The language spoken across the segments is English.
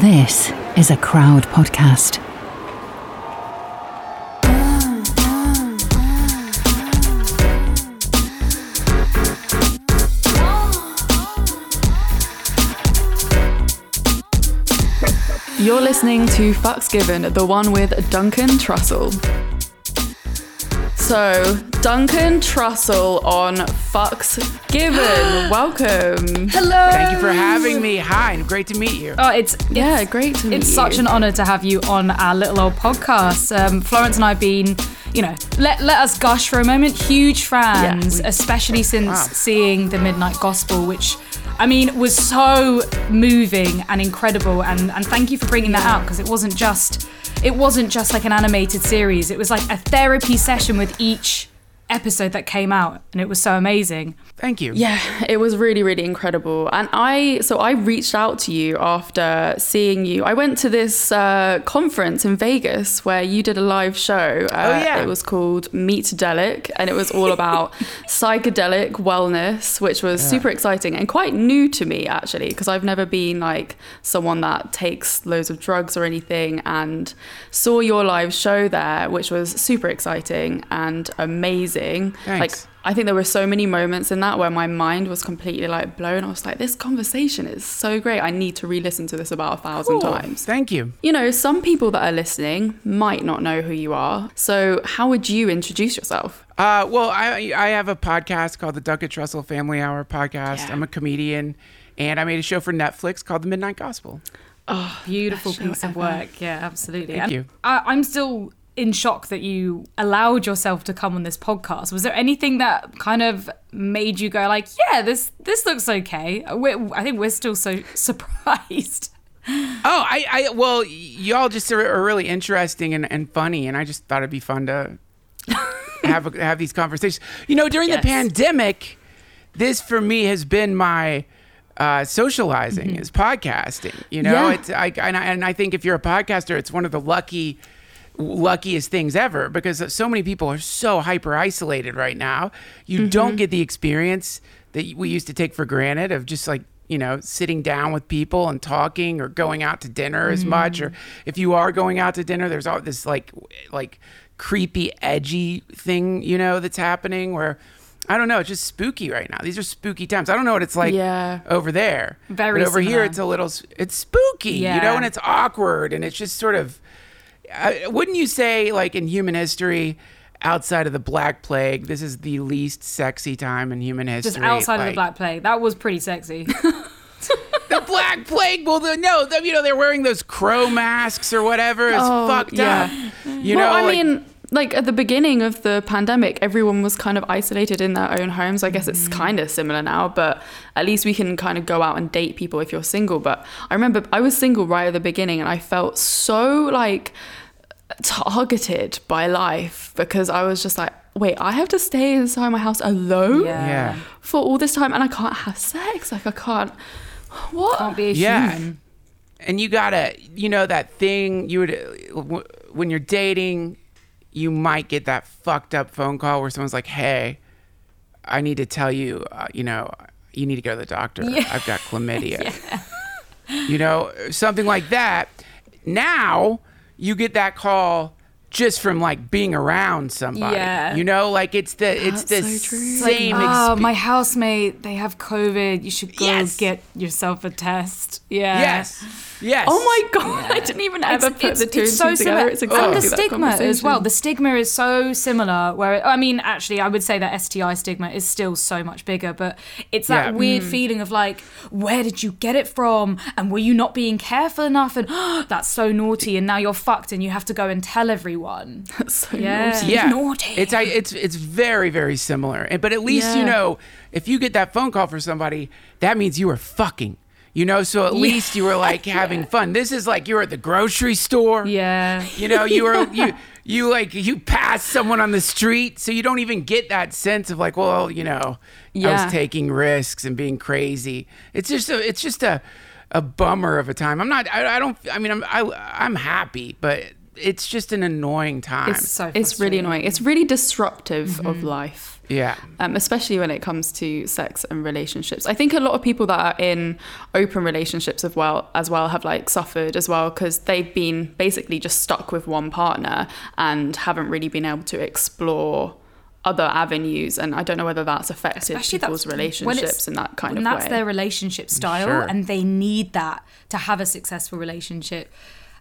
This is a crowd podcast. You're listening to Fucks Given, the one with Duncan Trussell. So, Duncan Trussell on Fucks Given. Welcome. Hello. Thank you for having me. Hi, and great to meet you. Oh, it's Yeah, great to meet It's you. such an honor to have you on our little old podcast. Um, Florence and I've been, you know, let let us gush for a moment. Huge fans, Yeah. especially since Wow. seeing the Midnight Gospel, which. I mean, was so moving and incredible, and, and thank you for bringing that out because it wasn't just it wasn't just like an animated series. It was like a therapy session with each episode that came out, and it was so amazing. Thank you. Yeah, it was really, really incredible. And I, so I reached out to you after seeing you. I went to this uh, conference in Vegas where you did a live show. Uh, Oh, yeah. It was called Meet Delic, and it was all about psychedelic wellness, which was super exciting and quite new to me actually, because I've never been like someone that takes loads of drugs or anything. And saw your live show there, which was super exciting and amazing. Thanks. Like I think there were so many moments in that where my mind was completely like blown. I was like, this conversation is so great. I need to re-listen to this about a thousand Cool. times. Thank you. You know, some people that are listening might not know who you are. So how would you introduce yourself? Uh, well, I I have a podcast called the Duncan Trussell Family Hour podcast. Yeah. I'm a comedian, and I made a show for Netflix called The Midnight Gospel. Beautiful Best show piece of work. Yeah, absolutely. Thank And you. I, I'm still in shock that you allowed yourself to come on this podcast. Was there anything that kind of made you go like, yeah, this this looks okay? We're, I think we're still so surprised. Oh, I, I well, y'all just are, are really interesting and, and funny, and I just thought it'd be fun to have a, have these conversations. You know, during Yes. the pandemic, this for me has been my uh, socializing is podcasting. You know, Yeah. it's I and, I and I think if you're a podcaster, it's one of the lucky luckiest things ever because so many people are so hyper isolated right now. You mm-hmm. don't get the experience that we used to take for granted of just like you know sitting down with people and talking or going out to dinner as mm-hmm. much or if you are going out to dinner there's all this like like creepy edgy thing you know that's happening where I don't know. It's just spooky right now. These are spooky times. I don't know what it's like Yeah. over there. Very But over here, it's a little. It's spooky, you know, and it's awkward, and it's just sort of. Wouldn't you say, like in human history, outside of the Black Plague, this is the least sexy time in human history? Just outside of the Black Plague. That was pretty sexy. the Black Plague. Well, the, no, the, you know they're wearing those crow masks or whatever. It's Oh, fucked yeah. up. You well, know, I like- mean, like at the beginning of the pandemic, everyone was kind of isolated in their own homes. I guess it's mm-hmm. kind of similar now, but at least we can kind of go out and date people if you're single. But I remember I was single right at the beginning and I felt so like targeted by life because I was just like, wait, I have to stay inside my house alone Yeah. yeah. for all this time and I can't have sex. Like, I can't. What? Can't be a Yeah. human. and you gotta you know that thing you would when you're dating you might get that fucked up phone call where someone's like hey i need to tell you uh, you know you need to go to the doctor i've got chlamydia you know something like that now you get that call just from like being around somebody Yeah. you know like it's the it's the so same Oh, expe- my housemate, they have COVID. You should go Yes. get yourself a test. Yeah. yes yes Oh my god! I didn't even ever put the two and two together. It's exactly and the that stigma as well. The stigma is so similar. Where I mean, actually, I would say that STI stigma is still so much bigger, but it's that Yeah. weird mm. feeling of like, where did you get it from? And were you not being careful enough? And that's so naughty. And now you're fucked, and you have to go and tell everyone. That's so Yeah. naughty. yeah naughty. it's I, it's it's very very similar but at least you know if you get that phone call for somebody that means you are fucking you know so at least you were like having fun this is like you were at the grocery store Yeah. you know you were you you like you pass someone on the street so you don't even get that sense of like well you know i Yeah. was taking risks and being crazy it's just a it's just a a bummer of a time i'm not i, I don't i mean i'm I, i'm happy but it's just an annoying time It's so. It's really annoying. It's really disruptive of mm-hmm. life. Yeah. um, especially when it comes to sex and relationships. I think a lot of people that are in open relationships as well as well have like suffered as well because they've been basically just stuck with one partner and haven't really been able to explore other avenues and I don't know whether that's affected Especially people's that's- relationships in that kind when of that's way. their relationship style Sure. and they need that to have a successful relationship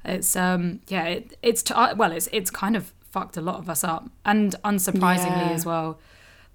it's um yeah it, it's t- uh, well it's it's kind of fucked a lot of us up and unsurprisingly Yeah. as well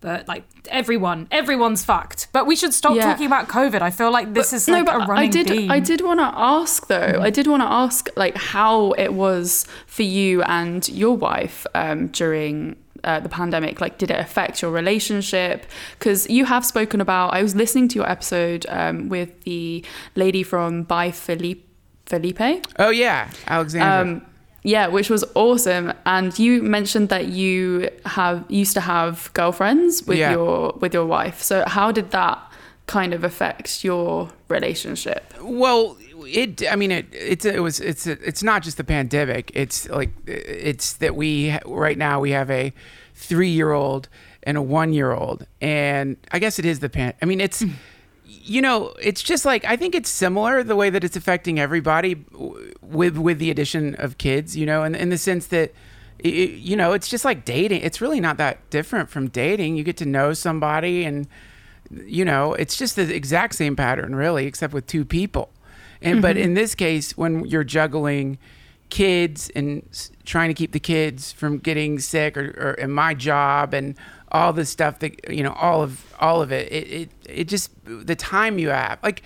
but like everyone everyone's fucked but we should stop Yeah. talking about covid i feel like this is like a running I did. theme. I did want to ask though. I did want to ask like how it was for you and your wife um, during. Uh, the pandemic like did it affect your relationship because you have spoken about i was listening to your episode um, with the lady from by felipe felipe Oh yeah, Alexandra. um, yeah, which was awesome. And you mentioned that you have used to have girlfriends with Yeah. your with your wife. So how did that kind of affect your relationship? Well, it. I mean, it. It's. It was. It's. It's not just the pandemic. It's like. It's that we right now we have a three-year-old and a one-year-old, and I guess it is the pan. I mean, it's. Mm. You know, it's just like I think it's similar the way that it's affecting everybody with with the addition of kids. You know, in in the sense that. i you know, it's just like dating. It's really not that different from dating. You get to know somebody, and you know, it's just the exact same pattern, really, except with two people. And but mm-hmm. in this case, when you're juggling kids and trying to keep the kids from getting sick, or, or in my job and all the stuff that you know, all of all of it, it it it just the time you have, like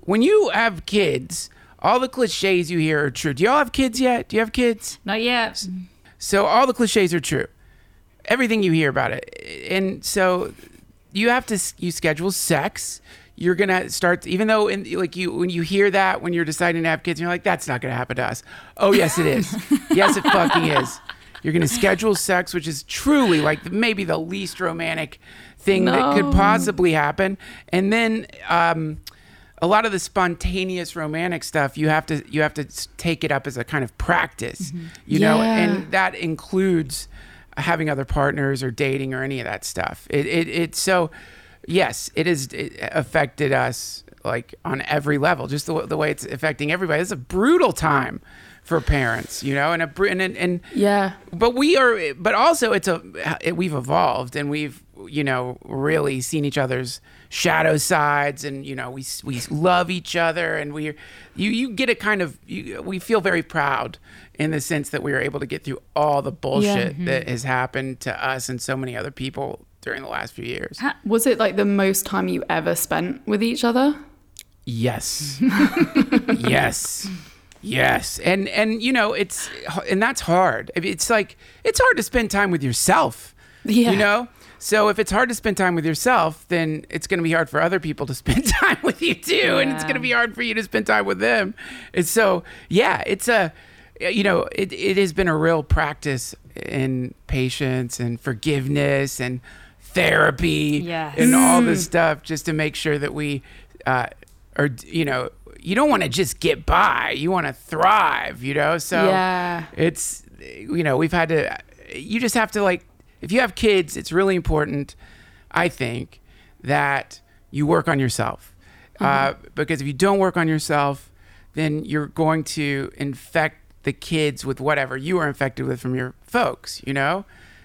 when you have kids, all the cliches you hear are true. Do y'all have kids yet? Do you have kids? not yet So all the cliches are true. Everything you hear about it. And so you have to you schedule sex. You're gonna start even though in like you when you hear that when you're deciding to have kids, you're like, that's not gonna happen to us. Oh yes it is. yes it fucking is. You're gonna schedule sex, which is truly like maybe the least romantic thing that could possibly happen. And then um a lot of the spontaneous romantic stuff you have to you have to take it up as a kind of practice you know? Yeah. and that includes having other partners or dating or any of that stuff. It it, it so yes it has affected us like on every level. Just the, the way it's affecting everybody. It's a brutal time for parents you know and a and, and, and Yeah. but we are but also it's a it, we've evolved and we've you know really seen each other's shadow sides and you know we we love each other and we you you get a kind of you, we feel very proud in the sense that we were able to get through all the bullshit mm-hmm. that has happened to us and so many other people during the last few years Was it like the most time you ever spent with each other? Yes. yes. Yes. And and you know, it's and that's hard. It's like it's hard to spend time with yourself. Yeah. You know? So if it's hard to spend time with yourself, then it's going to be hard for other people to spend time with you too, and it's going to be hard for you to spend time with them. And so, yeah, it's a you know, it, it has been a real practice in patience and forgiveness and therapy Yes. and all this stuff just to make sure that we uh, are, you know, you don't want to just get by. You want to thrive, you know? So Yeah. it's, you know, we've had to, you just have to like, if you have kids, it's really important, I think, that you work on yourself. Uh, because if you don't work on yourself, then you're going to infect the kids with whatever you were infected with from your folks, you know?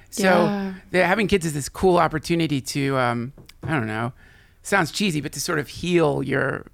So Yeah. the- having kids is this cool opportunity to, um, I don't know, sounds cheesy, but to sort of heal your uh,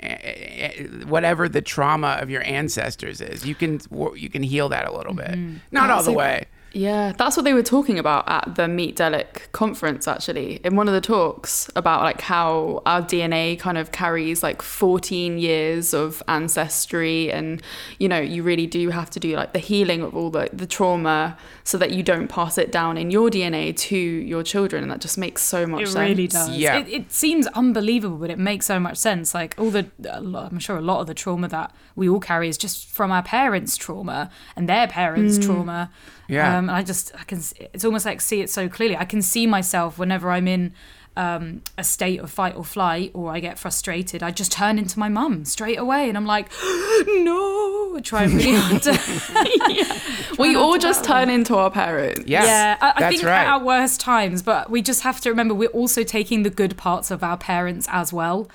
Eh, eh, eh, whatever the trauma of your ancestors is. You can you can heal that a little bit, mm-hmm. not all the way. Yeah, that's what they were talking about at the Meet Delic conference, actually, in one of the talks about like how our DNA kind of carries like 14 years of ancestry, and you know, you really do have to do like the healing of all the the trauma so that you don't pass it down in your DNA to your children, and that just makes so much It sense. really does. Yeah. It, it seems unbelievable, but it makes so much sense. Like all the, I'm sure a lot of the trauma that we all carry is just from our parents' trauma and their parents' trauma. Yeah. Um, and I just, I can, it's almost like see it so clearly. I can see myself whenever I'm in um, a state of fight or flight or I get frustrated. I just turn into my mum straight away, and I'm like, no. we're trying really hard to. we all just turn into our parents. Yeah, yeah, I, I that's think right. at our worst times, but we just have to remember we're also taking the good parts of our parents as well,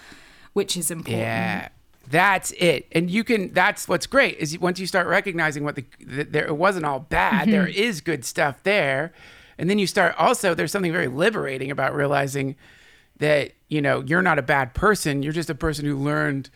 which is important. Yeah. That's it. And you can that's what's great is once you start recognizing what the that there it wasn't all bad. Mm-hmm. there is good stuff there. And then you start also there's something very liberating about realizing that, you know, you're not a bad person. You're just a person who learned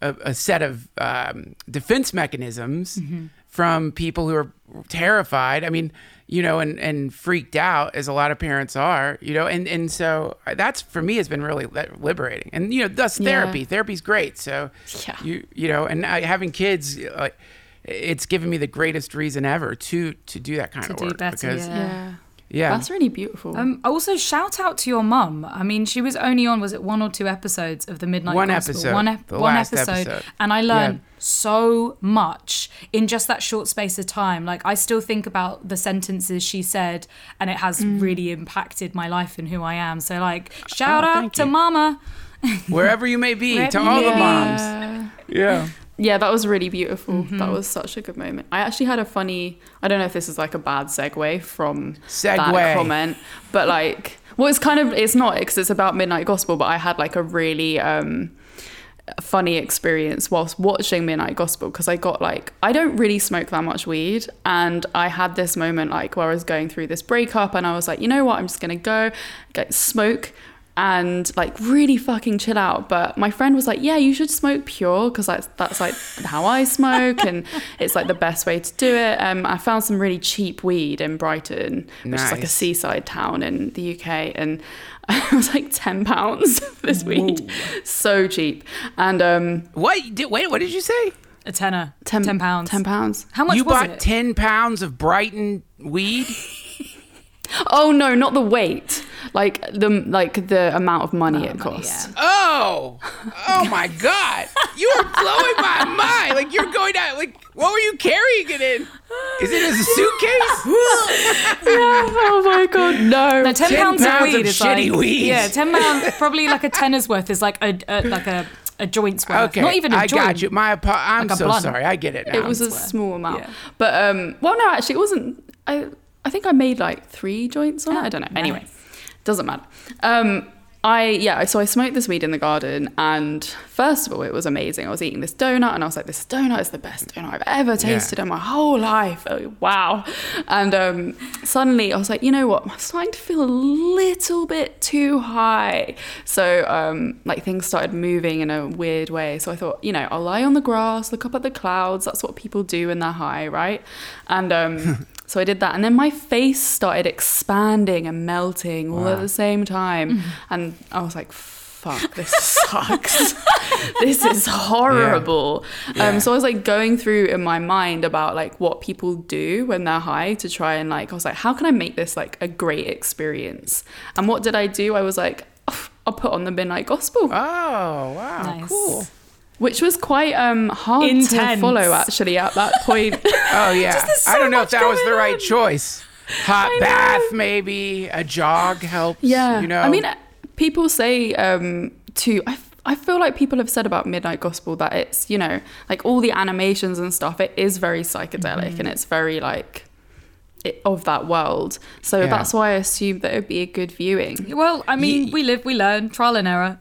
a, a set of um, defense mechanisms Mm-hmm. From people who are terrified. I mean, you know, and, and freaked out as a lot of parents are, you know, and, and so that's for me has been really liberating. And, you know, thus Yeah. therapy. Therapy's great. So, Yeah. you, you know, and I, having kids, like, it's given me the greatest reason ever to to do that kind To of do work better, because yeah. Yeah. Yeah, That's really beautiful. Um, also, shout out to your mum. I mean, she was only on was it one or two episodes of the Midnight One Gospel? episode, one, ep- the one last episode, episode. and I learned Yeah. so much in just that short space of time. Like, I still think about the sentences she said, and it has Mm. really impacted my life and who I am. So, like, shout Oh, out to you. Mama. wherever you may be, to all the moms. Yeah. Yeah. Yeah, that was really beautiful. Mm-hmm. That was such a good moment. I actually had a funny. I don't know if this is like a bad segue from Segue. that comment, but like, well, it's kind of it's not because it's about Midnight Gospel. But I had like a really um, funny experience whilst watching Midnight Gospel because I got like I don't really smoke that much weed, and I had this moment like where I was going through this breakup, and I was like, you know what, I'm just gonna go get smoke and like really fucking chill out. But my friend was like, "Yeah, you should smoke pure because that's that's like how I smoke, and it's like the best way to do it." Um, I found some really cheap weed in Brighton, which is like a seaside town in the UK, and it was like ten pounds this weed, so cheap. And um, What? Did, wait, what did you say? A tenner. ten, ten pounds. Ten pounds. How much you was bought it? 10 pounds of Brighton weed? Oh no, not the weight. Like the like the amount of money it money, costs. yeah. Oh, oh my God! You are blowing my mind. Like you're going down. Like what were you carrying it in? Is it as a suitcase? oh my god, no. No, ten 10 pounds of pounds weed of is shitty like weed. yeah, ten pounds probably like a tenner's worth is like a, a like a a joint's worth. Okay, Not even a I joint. got you. My apo- I'm Like a so blunt. sorry. I get it now. it was a small amount. Yeah. But um well no, actually it wasn't I I think I made like three joints on it. I don't know. Anyway. Doesn't matter. Um I yeah, so I smoked this weed in the garden and first of all it was amazing. I was eating this donut and I was like, this donut is the best donut I've ever tasted in my whole life. Oh, wow. And um suddenly I was like, you know what, I'm starting to feel a little bit too high. So um like things started moving in a weird way. So I thought, you know, I'll lie on the grass, look up at the clouds. That's what people do when they're high, right? And um So I did that, and then my face started expanding and melting all at the same time, and I was like, "Fuck, this sucks. this is horrible." Yeah. Um, so I was like going through in my mind about like what people do when they're high to try and like I was like, "How can I make this like a great experience?" And what did I do? I was like, "Oh, "I'll put on the Midnight Gospel." Oh wow, Nice. cool. Which was quite um, hard to follow actually at that point. Oh yeah. there's so I don't know if that was the right on. choice. Hot I know. bath, maybe a jog helps. Yeah, you know. I mean, people say um, to. I feel like people have said about Midnight Gospel that it's you know like all the animations and stuff. It is very psychedelic and it's very like it, of that world. So Yeah. that's why I assumed that it would be a good viewing. Well, I mean, Ye- we live, we learn, trial and error.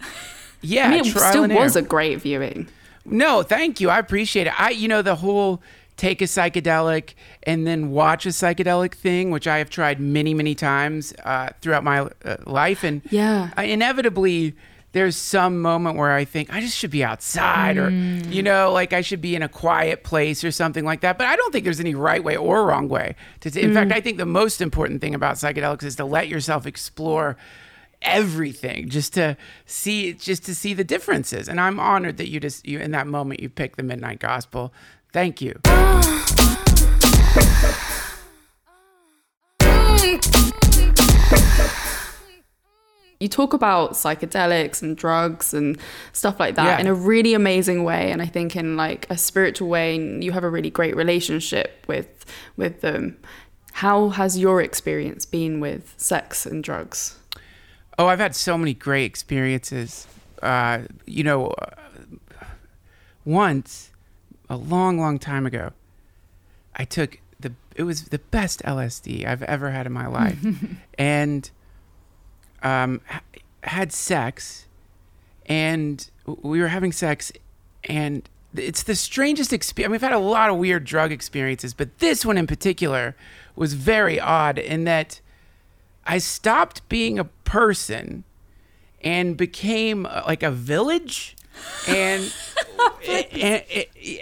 Yeah, I mean, it still was a great viewing. No, thank you. I appreciate it. I, you know, the whole take a psychedelic and then watch a psychedelic thing, which I have tried many, many times uh, throughout my uh, life, and Yeah. I, inevitably there's some moment where I think I just should be outside, or you know, like I should be in a quiet place or something like that. But I don't think there's any right way or wrong way. To, in fact, I think the most important thing about psychedelics is to let yourself explore everything just to see just to see the differences. And i'm honored that you just you in that moment you picked the midnight gospel. Thank you. You talk about psychedelics and drugs and stuff like that Yeah. in a really amazing way. And i think in like a spiritual way and you have a really great relationship with with them. How has your experience been with sex and drugs oh i've had so many great experiences uh, you know uh, once a long, long time ago, I took the it was the best LSD I've ever had in my life, and um, ha- had sex, and we were having sex, and it's the strangest experience. I mean, We've had a lot of weird drug experiences, but this one in particular was very odd in that I stopped being a person and became uh, like a village and and,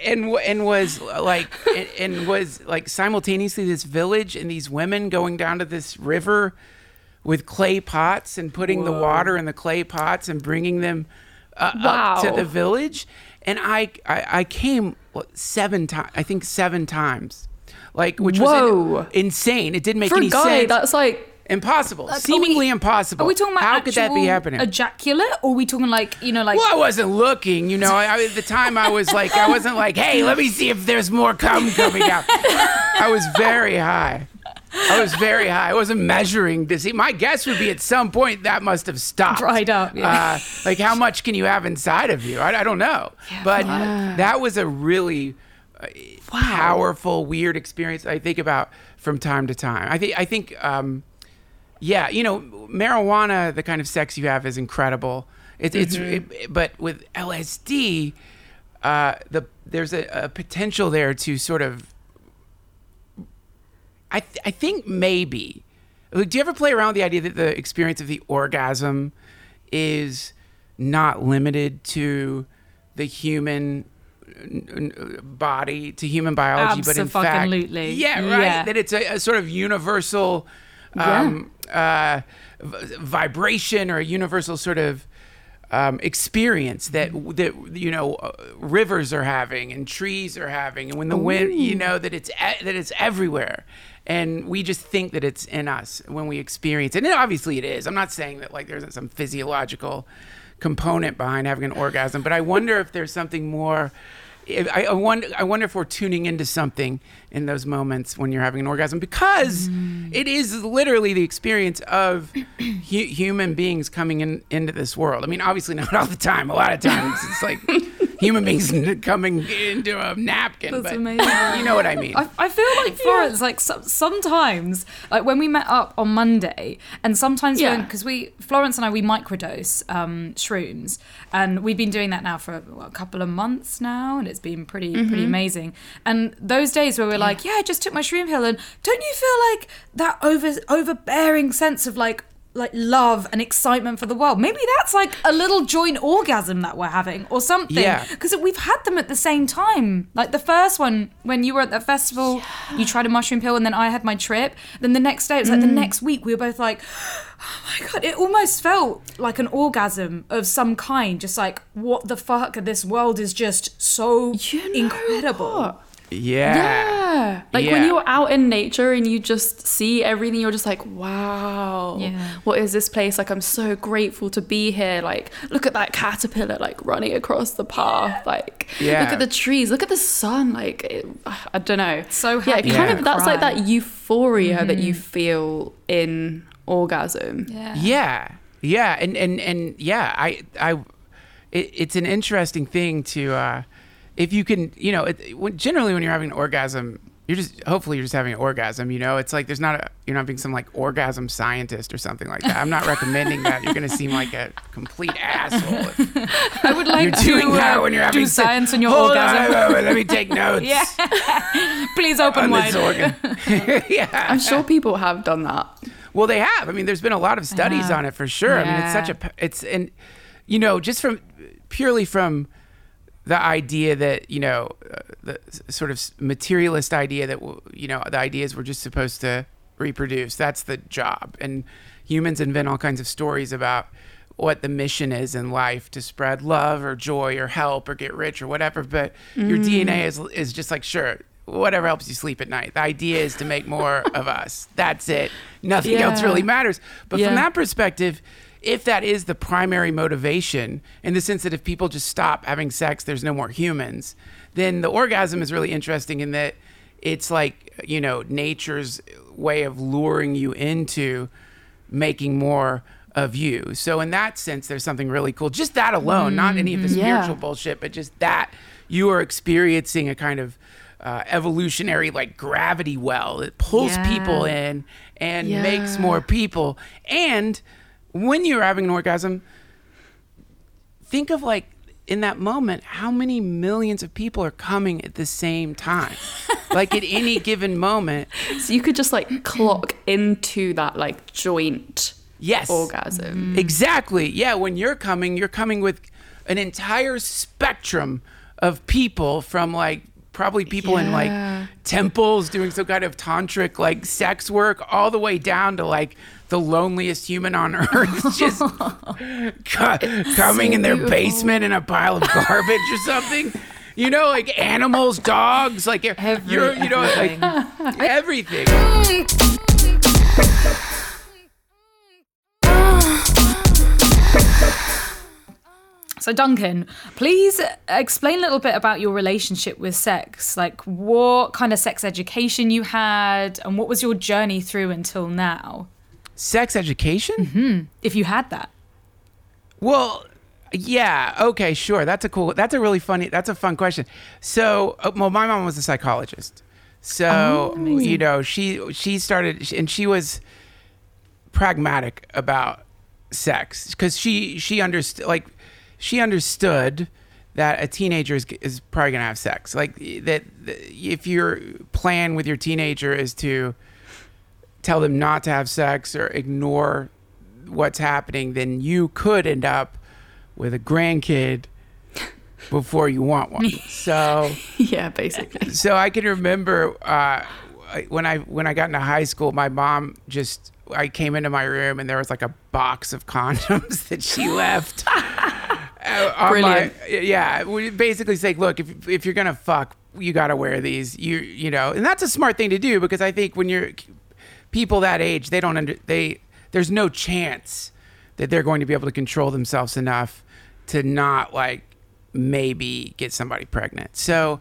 and and was like and was like simultaneously this village and these women going down to this river with clay pots and putting the water in the clay pots and bringing them uh, up to the village. And I I, I came seven times I think seven times like which Whoa. was in- insane. It didn't make For any sense. that's like impossible Like, seemingly we- impossible Are we talking about how could that be happening Ejaculate, or are we talking like you know, like well, I wasn't looking, you know. I, at the time, I was like, I wasn't like, hey, let me see if there's more cum coming out. I was very high. I was very high. I wasn't measuring to see. My guess would be at some point that must have stopped. Dried up, yeah. Uh, like, how much can you have inside of you? I, I don't know. but that was a really uh, powerful, weird experience. I think about from time to time. I think. I think. Um, yeah, you know, marijuana, the kind of sex you have is incredible. It, It's, it, but with LSD, uh, the there's a, a potential there to sort of. I th- I think maybe. Like, do you ever play around with the idea that the experience of the orgasm is not limited to the human body to human biology, but in fact, yeah, right. Yeah. That it's a, a sort of universal um, uh, vibration or a universal sort of um, experience that that you know uh, rivers are having and trees are having, and when the wind, you know that it's e- that it's everywhere, and we just think that it's in us when we experience it. And obviously, it is. I'm not saying that like there isn't some physiological component behind having an orgasm, but I wonder if there's something more. I, I wonder. I wonder if we're tuning into something in those moments when you're having an orgasm, because mm. it is literally the experience of hu- human beings coming in into this world. I mean, obviously not all the time. A lot of times it's like human beings coming into a napkin. That's but amazing. You know what I mean? I, I feel like Florence, like so, sometimes, like when we met up on Monday, and sometimes Yeah. because we Florence and I we microdose um, shrooms, and we've been doing that now for what, a couple of months now, and it's been pretty Mm-hmm. pretty amazing. And those days where we're like, yeah, I just took my shroom pill, and don't you feel like that over overbearing sense of like like love and excitement for the world. Maybe that's like a little joint orgasm that we're having or something. Yeah. Because we've had them at the same time. Like the first one, when you were at that festival, you tried a mushroom pill, and then I had my trip. Then the next day, it was like the mm. next week, we were both like, oh my God, it almost felt like an orgasm of some kind. Just like, what the fuck? This world is just so You know incredible. what? Yeah. Yeah. Like when you're out in nature and you just see everything, you're just like, wow. Yeah. What is this place? Like, I'm so grateful to be here. Like, look at that caterpillar, like running across the path. Like, Yeah. look at the trees. Look at the sun. Like, it, I don't know. So yeah, happy kind to of. That's like that euphoria that you feel in orgasm. Yeah. Yeah, yeah, and and and yeah, I I, it, it's an interesting thing to, uh, if you can, you know, it, when, generally when you're having an orgasm, you're just hopefully you're just having an orgasm. You know, it's like there's not a you're not being some like orgasm scientist or something like that. I'm not recommending that. You're gonna seem like a complete asshole. If I would like you're to doing that uh, when you're do having se- science on your Hold orgasm. on, wait, wait, let me take notes. Yeah. Please open On wide. this organ. yeah. I'm sure people have done that. Well, they have. I mean, there's been a lot of studies on it for sure. I mean, it's such a it's and you know just from purely from the idea that you know uh, the sort of materialist idea that you know the ideas we're just supposed to reproduce. That's the job, and humans invent all kinds of stories about what the mission is in life to spread love or joy or help or get rich or whatever. But your DNA is is just like sure. Whatever helps you sleep at night. The idea is to make more of us. That's it. Nothing else really matters. But Yeah. from that perspective, if that is the primary motivation, in the sense that if people just stop having sex, there's no more humans, then the orgasm is really interesting in that it's like, you know, nature's way of luring you into making more of you. So in that sense, there's something really cool. Just that alone, not any of the yeah. spiritual bullshit, but just that you are experiencing a kind of uh, evolutionary like gravity well It pulls Yeah. people in and Yeah. makes more people. And when you're having an orgasm, think of like in that moment how many millions of people are coming at the same time. Like at any given moment. So you could just like clock into that like joint yes. orgasm. Mm. exactly. Yeah when you're coming you're coming with an entire spectrum of people from like probably people in like temples doing some kind of tantric like sex work all the way down to like the loneliest human on earth just co- coming in their beautiful. basement in a pile of garbage or something you know like animals dogs like you're, Every- you're you know everything. like everything So, Duncan, please explain a little bit about your relationship with sex. Like, what kind of sex education you had, and what was your journey through until now, sex education if you had that? Well, yeah, okay, sure. That's a cool. That's a really funny. That's a fun question. So, uh, well, my mom was a psychologist, so you know she she started and she was pragmatic about sex because she she understood like she understood that a teenager is, is probably gonna have sex like that that if your plan with your teenager is to tell them not to have sex or ignore what's happening, then you could end up with a grandkid before you want one. So, yeah, basically. so I can remember uh, when I when I got into high school, my mom just I came into my room and there was like a box of condoms that she left. Uh, Brilliant. My, yeah, we basically say, look, if if you're gonna fuck, you gotta wear these. You you know, and that's a smart thing to do because I think when you're people that age, they don't under they. There's no chance that they're going to be able to control themselves enough to not like maybe get somebody pregnant. So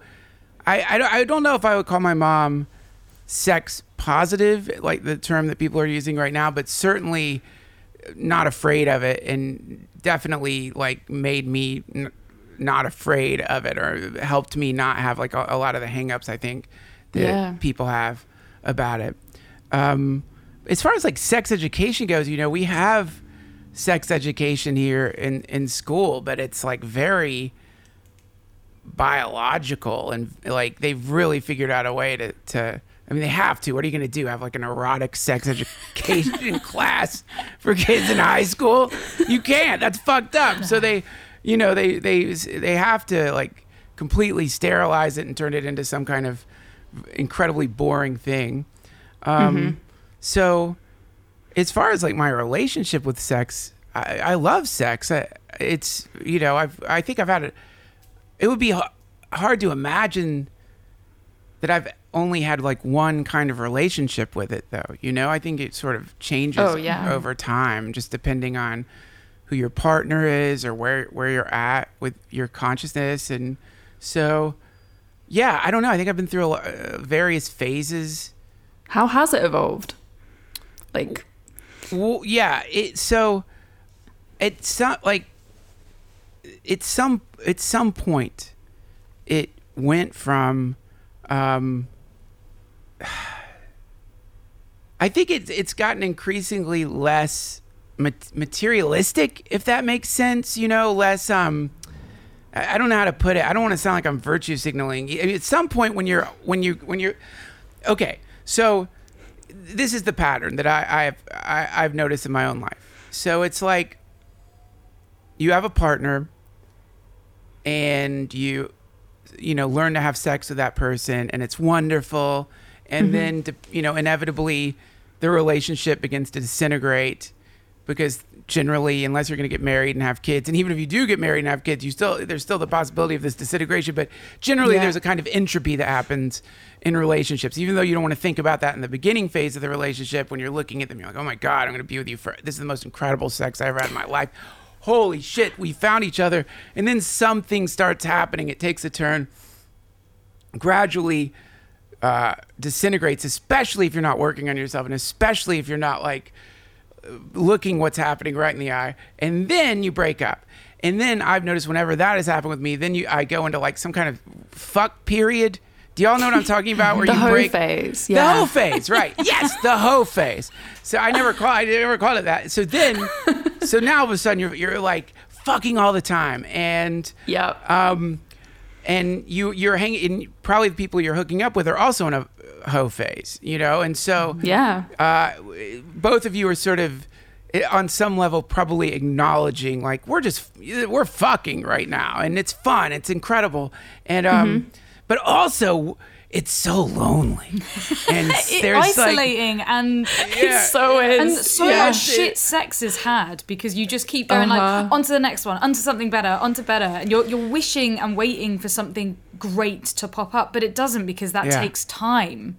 I I, don't- I don't know if I would call my mom sex positive, like the term that people are using right now, but certainly not afraid of it and definitely like made me n- not afraid of it or helped me not have like a, a lot of the hangups I think that Yeah. people have about it. Um, as far as like sex education goes, you know, we have sex education here in, in school, but it's like very biological and like they've really figured out a way to, to I mean they have to. What are you gonna do? Have like an erotic sex education class for kids in high school? You can't. That's fucked up. So they you know, they they they have to like completely sterilize it and turn it into some kind of incredibly boring thing. Um so as far as like my relationship with sex, I, I love sex. I, it's you know I've I think I've had it. It would be h- hard to imagine that I've only had like one kind of relationship with it though. You know, I think it sort of changes Oh, yeah. over time, just depending on who your partner is or where where you're at with your consciousness, and so yeah, I don't know. I think I've been through a, lo- uh, various phases How has it evolved? Like, Well, yeah. It so it's not like it's some at some point it went from um I think it's it's gotten increasingly less mat- materialistic if that makes sense, you know, less um I I don't know how to put it. I don't want to sound like I'm virtue signaling. I mean, At some point when you're when you when you're okay, so this is the pattern that I, I've I, I've noticed in my own life. So it's like you have a partner, and you you know learn to have sex with that person, and it's wonderful, and mm-hmm. then you know inevitably the relationship begins to disintegrate because generally unless you're going to get married and have kids and even if you do get married and have kids you still there's still the possibility of this disintegration but generally Yeah. there's a kind of entropy that happens in relationships. Even though you don't want to think about that in the beginning phase of the relationship when you're looking at them you're like oh my god i'm going to be with you for this is the most incredible sex i ever had in my life. Holy shit we found each other. And then something starts happening. It takes a turn. Gradually uh, disintegrates, especially if you're not working on yourself, and especially if you're not like looking what's happening right in the eye, and then you break up. And then I've noticed whenever that has happened with me, then you I go into like some kind of fuck period. Do y'all know what I'm talking about? Where The you hoe break phase, The yeah. hoe phase, right? Yes, the hoe phase. So I never call I never called it that. So then, so now all of a sudden you're you're like fucking all the time, and yeah, um, and you you're hanging. And probably the people you're hooking up with are also in a hoe phase, you know. And so yeah. uh, both of you are sort of eh, on some level probably acknowledging like we're just we're fucking right now and it's fun it's incredible and um Mm-hmm. but also it's so lonely and It- there's like isolating and Yeah. so and is. so yeah. much shit sex is had because you just keep going Uh-huh. like onto the next one, onto something better, onto better, and you're you're wishing and waiting for something great to pop up, but it doesn't because that Yeah. takes time.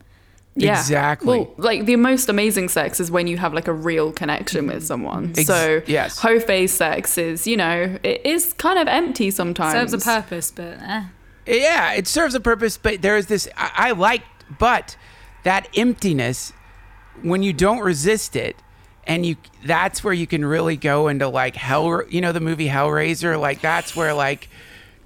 Yeah. Exactly. Well, like the most amazing sex is when you have like a real connection with someone. Ex- so yes. hoe phase sex is, you know, it is kind of empty sometimes. Serves a purpose, but eh. yeah it serves a purpose but there is this I, I like but that emptiness when you don't resist it and you that's where you can really go into like hell you know the movie hellraiser like that's where like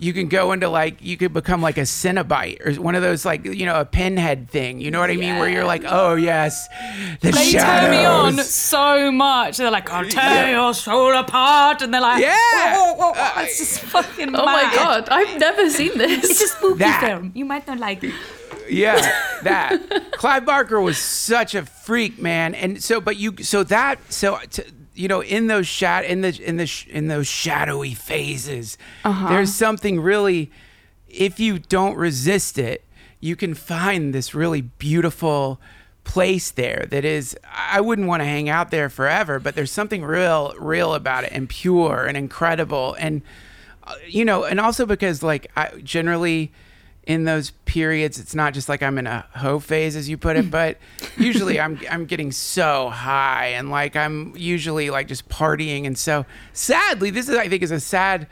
you can go into like you could become like a Cenobite or one of those like you know a pinhead thing you know what i mean where you're like oh yes the They shadows. turn me on so much. They're like, I'll tear your soul apart. And they're like, Yeah. "Whoa, whoa, whoa." it's just fucking Oh my god, I've never seen this. It's a spooky That. film. You might not like it. Yeah, that Clive Barker was such a freak, man. And so, but you, so that, so to, you know, in those shat, in the in the sh- in those shadowy phases, there's something really. If you don't resist it, you can find this really beautiful place there that is I wouldn't want to hang out there forever, but there's something real real about it and pure and incredible and uh, you know, and also because like I generally in those periods it's not just like I'm in a hoe phase as you put it, but usually I'm I'm getting so high and like I'm usually like just partying and so sadly this is I think is a sad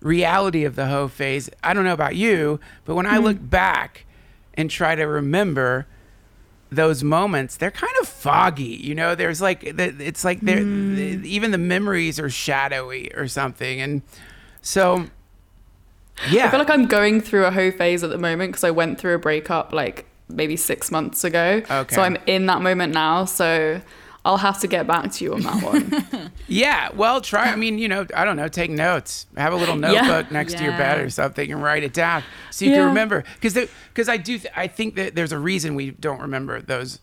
reality of the hoe phase. I don't know about you, but when I mm-hmm. look back and try to remember those moments, they're kind of foggy. You know, there's like it's like they're mm. even the memories are shadowy or something, and so yeah, I feel like I'm going through a hoe phase at the moment because I went through a breakup like maybe six months ago. Okay. So I'm in that moment now. So I'll have to get back to you on that one. yeah. Well, try. I mean, you know, I don't know. Take notes. Have a little Yeah. notebook next to your bed or something, and write it down so you Yeah. can remember. Because because I do th- I think that there's a reason we don't remember those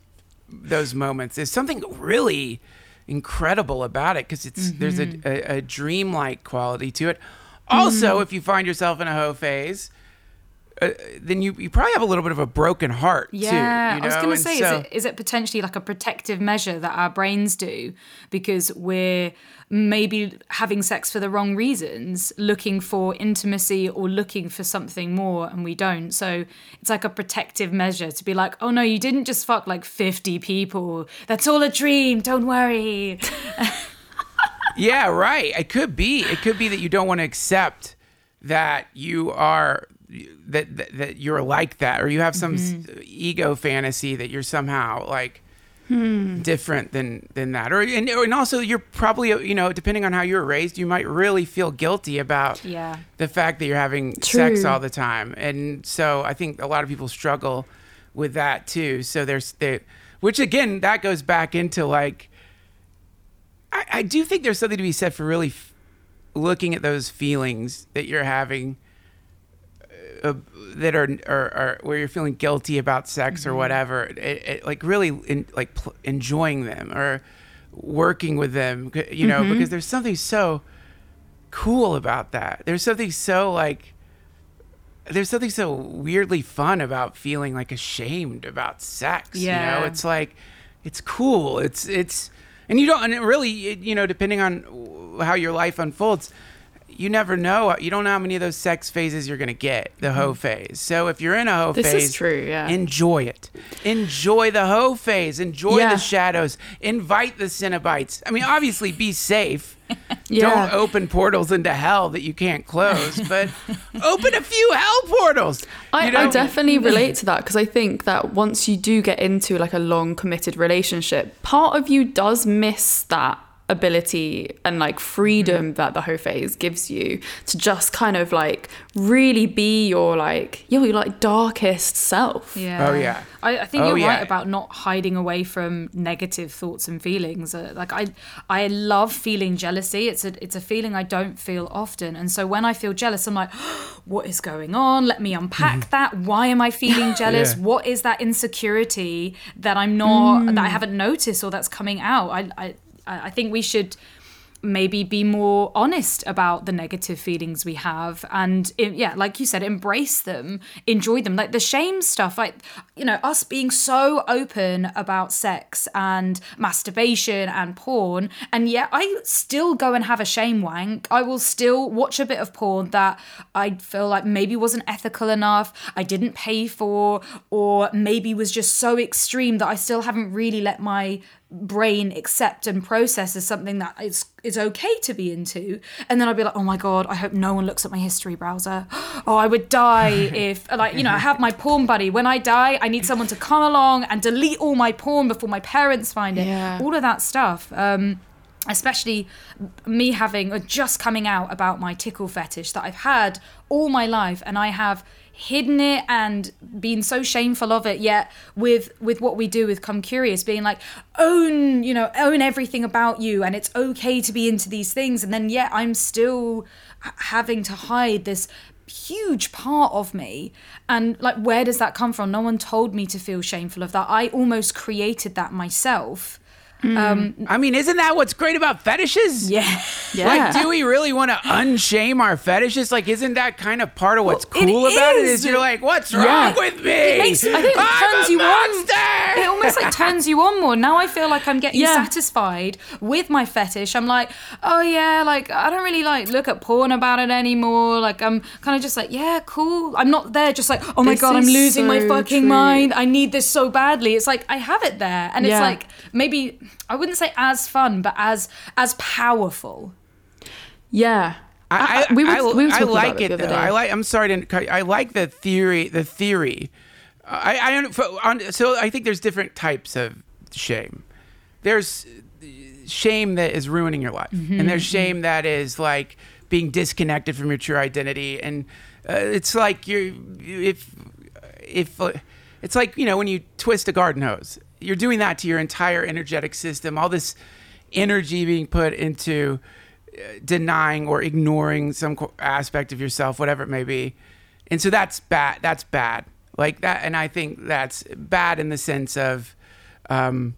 those moments. There's something really incredible about it because it's there's a, Mm-hmm. a, a dreamlike quality to it. Also, if you find yourself in a hoe phase. Uh, then you, you probably have a little bit of a broken heart Yeah, too. You I was going to say, so- is, it, is it potentially like a protective measure that our brains do because we're maybe having sex for the wrong reasons, looking for intimacy or looking for something more, and we don't? So it's like a protective measure to be like, oh no, you didn't just fuck like 50 people. That's all a dream. Don't worry. Yeah, right. It could be. It could be that you don't want to accept that you are that that, that you're like that, or you have some s mm-hmm. ego fantasy that you're somehow like hmm. different than than that, or and, and also you're probably you know depending on how you were raised, you might really feel guilty about Yeah. the fact that you're having sex all the time, and so I think a lot of people struggle with that too. So there's they, which again that goes back into like I, I do think there's something to be said for really f- looking at those feelings that you're having uh, uh that are, are, are where you're feeling guilty about sex or mm-hmm. whatever it, it, like really in, like pl- enjoying them or working with them you know mm-hmm. because there's something so cool about that. There's something so like there's something so weirdly fun about feeling like ashamed about sex you know? Yeah. it's like it's cool. It's it's and you don't and really you know depending on how your life unfolds you never know. You don't know how many of those sex phases you're gonna get. The hoe phase. So if you're in a hoe Mm-hmm. This is phase, true, yeah. enjoy it. Enjoy the hoe phase. Enjoy Yeah. the shadows. Invite the Cenobites. I mean, obviously, be safe. Yeah. Don't open portals into hell that you can't close, but open a few hell portals. I. I definitely relate to that because I think that once you do get into like a long committed relationship, part of you does miss that ability and like freedom mm-hmm. that the hoe phase gives you to just kind of like really be your like your, your like darkest self. Yeah. Oh, yeah. I, I think Oh, you're yeah. right about not hiding away from negative thoughts and feelings. Uh, like I, I love feeling jealousy. It's a, it's a feeling I don't feel often. And so when I feel jealous, I'm like, what is going on? Let me unpack mm-hmm. that. Why am I feeling jealous? Yeah. What is that insecurity that I'm not, that I mm. haven't noticed or that's coming out? I, I, I think we should maybe be more honest about the negative feelings we have and yeah like you said embrace them enjoy them. Like the shame stuff like you know us being so open about sex and masturbation and porn and yet i still go and have a shame wank. I will still watch a bit of porn that i feel like maybe wasn't ethical enough i didn't pay for or maybe was just so extreme that i still haven't really let my brain accept and process as something that is is okay to be into. And then i'd be like oh my god i hope no one looks at my history browser. Oh i would die if like you know i have my porn buddy. When i die i need someone to come along and delete all my porn before my parents find it. Yeah. all of that stuff um especially me having or just coming out about my tickle fetish that I've had all my life. And I have hidden it and been so shameful of it yet with with what we do with come curious being like own you know own everything about you and it's okay to be into these things. And then yet I'm still having to hide this huge part of me. And like where does that come from? No one told me to feel shameful of that. I almost created that myself Um, I mean, isn't that what's great about fetishes? yeah Yeah. Like, do we really want to unshame our fetishes? Like, isn't that kind of part of what's Well, it cool about it? is. Is you're like, what's wrong with me? It makes, I think it I'm turns you monster! on. It almost like turns you on more. Now I feel like I'm getting Yeah. satisfied with my fetish. I'm like, oh yeah, like I don't really like look at porn about it anymore. Like I'm kind of just like, yeah, cool. I'm not there just like, oh my This god, I'm is losing my fucking true. mind. I need this so badly. It's like I have it there, and it's like maybe I wouldn't say as fun, but as as powerful. Yeah. I, I, we were, I, we were I like about it the though. day. I like. I'm sorry to. cut I like the theory. The theory. I. I don't- for- on, so I think there's different types of shame. There's shame that is ruining your life, and there's shame that is like being disconnected from your true identity, and uh, it's like you're if if uh, it's like you know when you twist a garden hose, you're doing that to your entire energetic system. All this energy being put into uh, denying or ignoring some aspect of yourself, whatever it may be, and so that's bad. That's bad. Like that, and I think that's bad in the sense of. Um,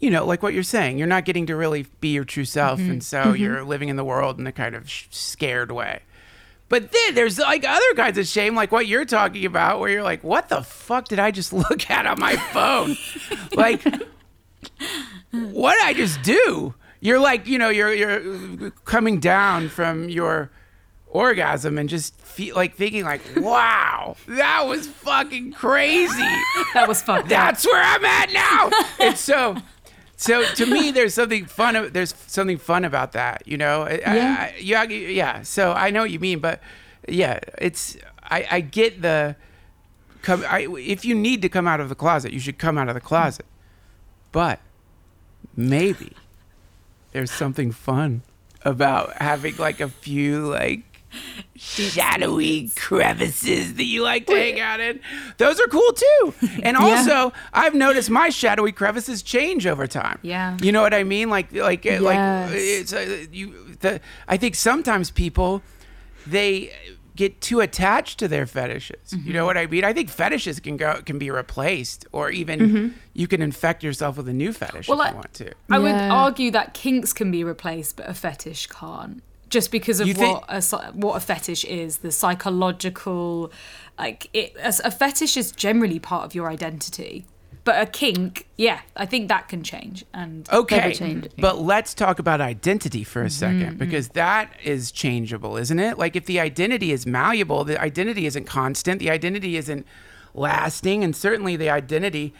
you know, like what you're saying, you're not getting to really be your true self, and so you're living in the world in a kind of sh- scared way. But then there's like other kinds of shame, like what you're talking about, where you're like, "What the fuck did I just look at on my phone? like, what did I just do?" You're like, you know, you're you're coming down from your orgasm and just feel like thinking like, "Wow, that was fucking crazy." That was fun. that's where I'm at now. and so, so to me, there's something fun. There's something fun about that, you know. Yeah. I, yeah, yeah. So I know what you mean, but yeah, it's I, I get the come. I, if you need to come out of the closet, you should come out of the closet. But maybe there's something fun about having like a few like shadowy crevices that you like to hang out in. Those are cool too. And also, I've noticed my shadowy crevices change over time. Yeah. You know what I mean? Like like uh, like Yes. it's uh, you the I think sometimes people they get too attached to their fetishes. You know what I mean? I think fetishes can go can be replaced or even you can infect yourself with a new fetish Well, if I- you want to. I would argue that kinks can be replaced, but a fetish can't. Just because of You think- what a what a fetish is, the psychological, like it, a, a fetish is generally part of your identity. but a kink, yeah, I think that can change. And Okay, Ever-changing. but let's talk about identity for a 2nd because that is changeable, isn't it? Like if the identity is malleable, the identity isn't constant, the identity isn't lasting, and certainly the identity,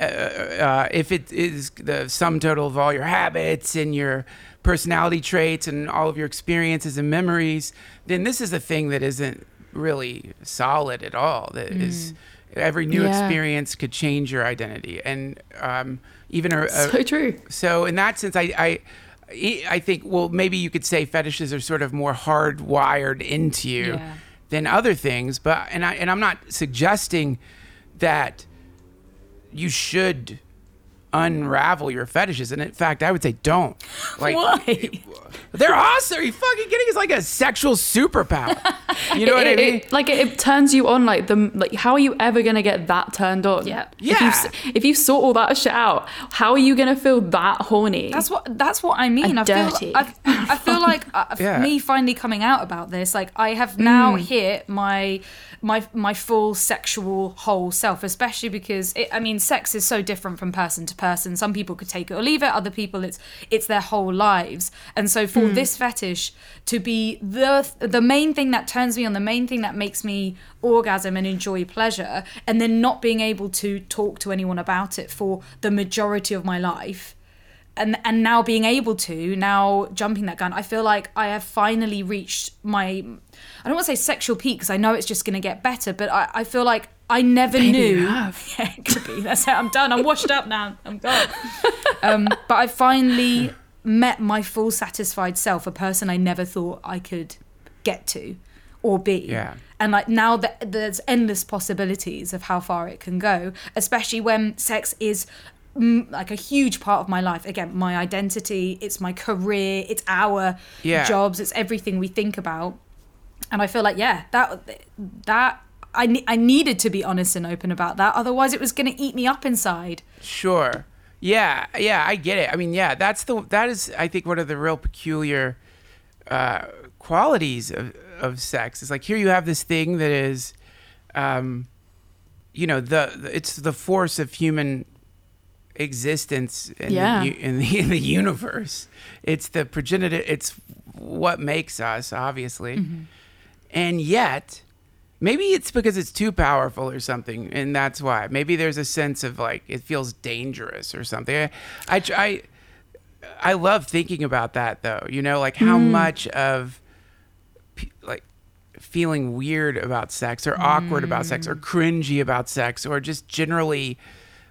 uh, uh, if it is the sum total of all your habits and your personality traits and all of your experiences and memories, then this is a thing that isn't really solid at all. That is every new Yeah. experience could change your identity, and um, even a, a so true. so in that sense, I, I, I think well maybe you could say fetishes are sort of more hardwired into you Yeah. than other things. But and I and I'm not suggesting that you should unravel your fetishes. And in fact, I would say don't. Like Why? they're awesome. Are you fucking kidding? It's like a sexual superpower. You know what I mean? it- like it, it turns you on. Like the like, how are you ever gonna get that turned on? Yeah. If you s- Yeah. if you sort all that shit out, how are you gonna feel that horny? That's what that's what I mean. I dirty. feel I, I feel like uh, Yeah. me finally coming out about this. Like I have now Mm. hit my my my full sexual whole self, especially because it, I mean, sex is so different from person to person. And some people could take it or leave it. Other people, it's it's their whole lives. And so Mm. for this fetish to be the the main thing that turns me on, the main thing that makes me orgasm and enjoy pleasure, and then not being able to talk to anyone about it for the majority of my life and and now being able to now jumping that gun i feel like i have finally reached my i don't want to say sexual peak because i know it's just going to get better but i, I feel like i never knew you have. yeah it could be. That's it. I'm done. I'm washed up now. I'm gone. Um, but i finally met my full satisfied self a person i never thought i could get to or be. Yeah. and like now that there's endless possibilities of how far it can go especially when sex is mm, like a huge part of my life. Again my identity it's my career it's our Yeah. jobs it's everything we think about. And i feel like yeah that that I, ne- I needed to be honest and open about that otherwise it was going to eat me up inside Sure. Yeah, yeah, I get it. I mean, yeah, that's the that is I think one of the real peculiar uh, qualities of of sex. Is like here you have this thing that is, um, you know, the, it's the force of human existence in, Yeah. the, in the in the universe. It's the progenitor. It's what makes us, obviously, and yet maybe it's because it's too powerful or something and that's why. Maybe there's a sense of like it feels dangerous or something. I i i, I love thinking about that though you know like how mm. much of like feeling weird about sex or awkward about sex or mm. cringy about sex or just generally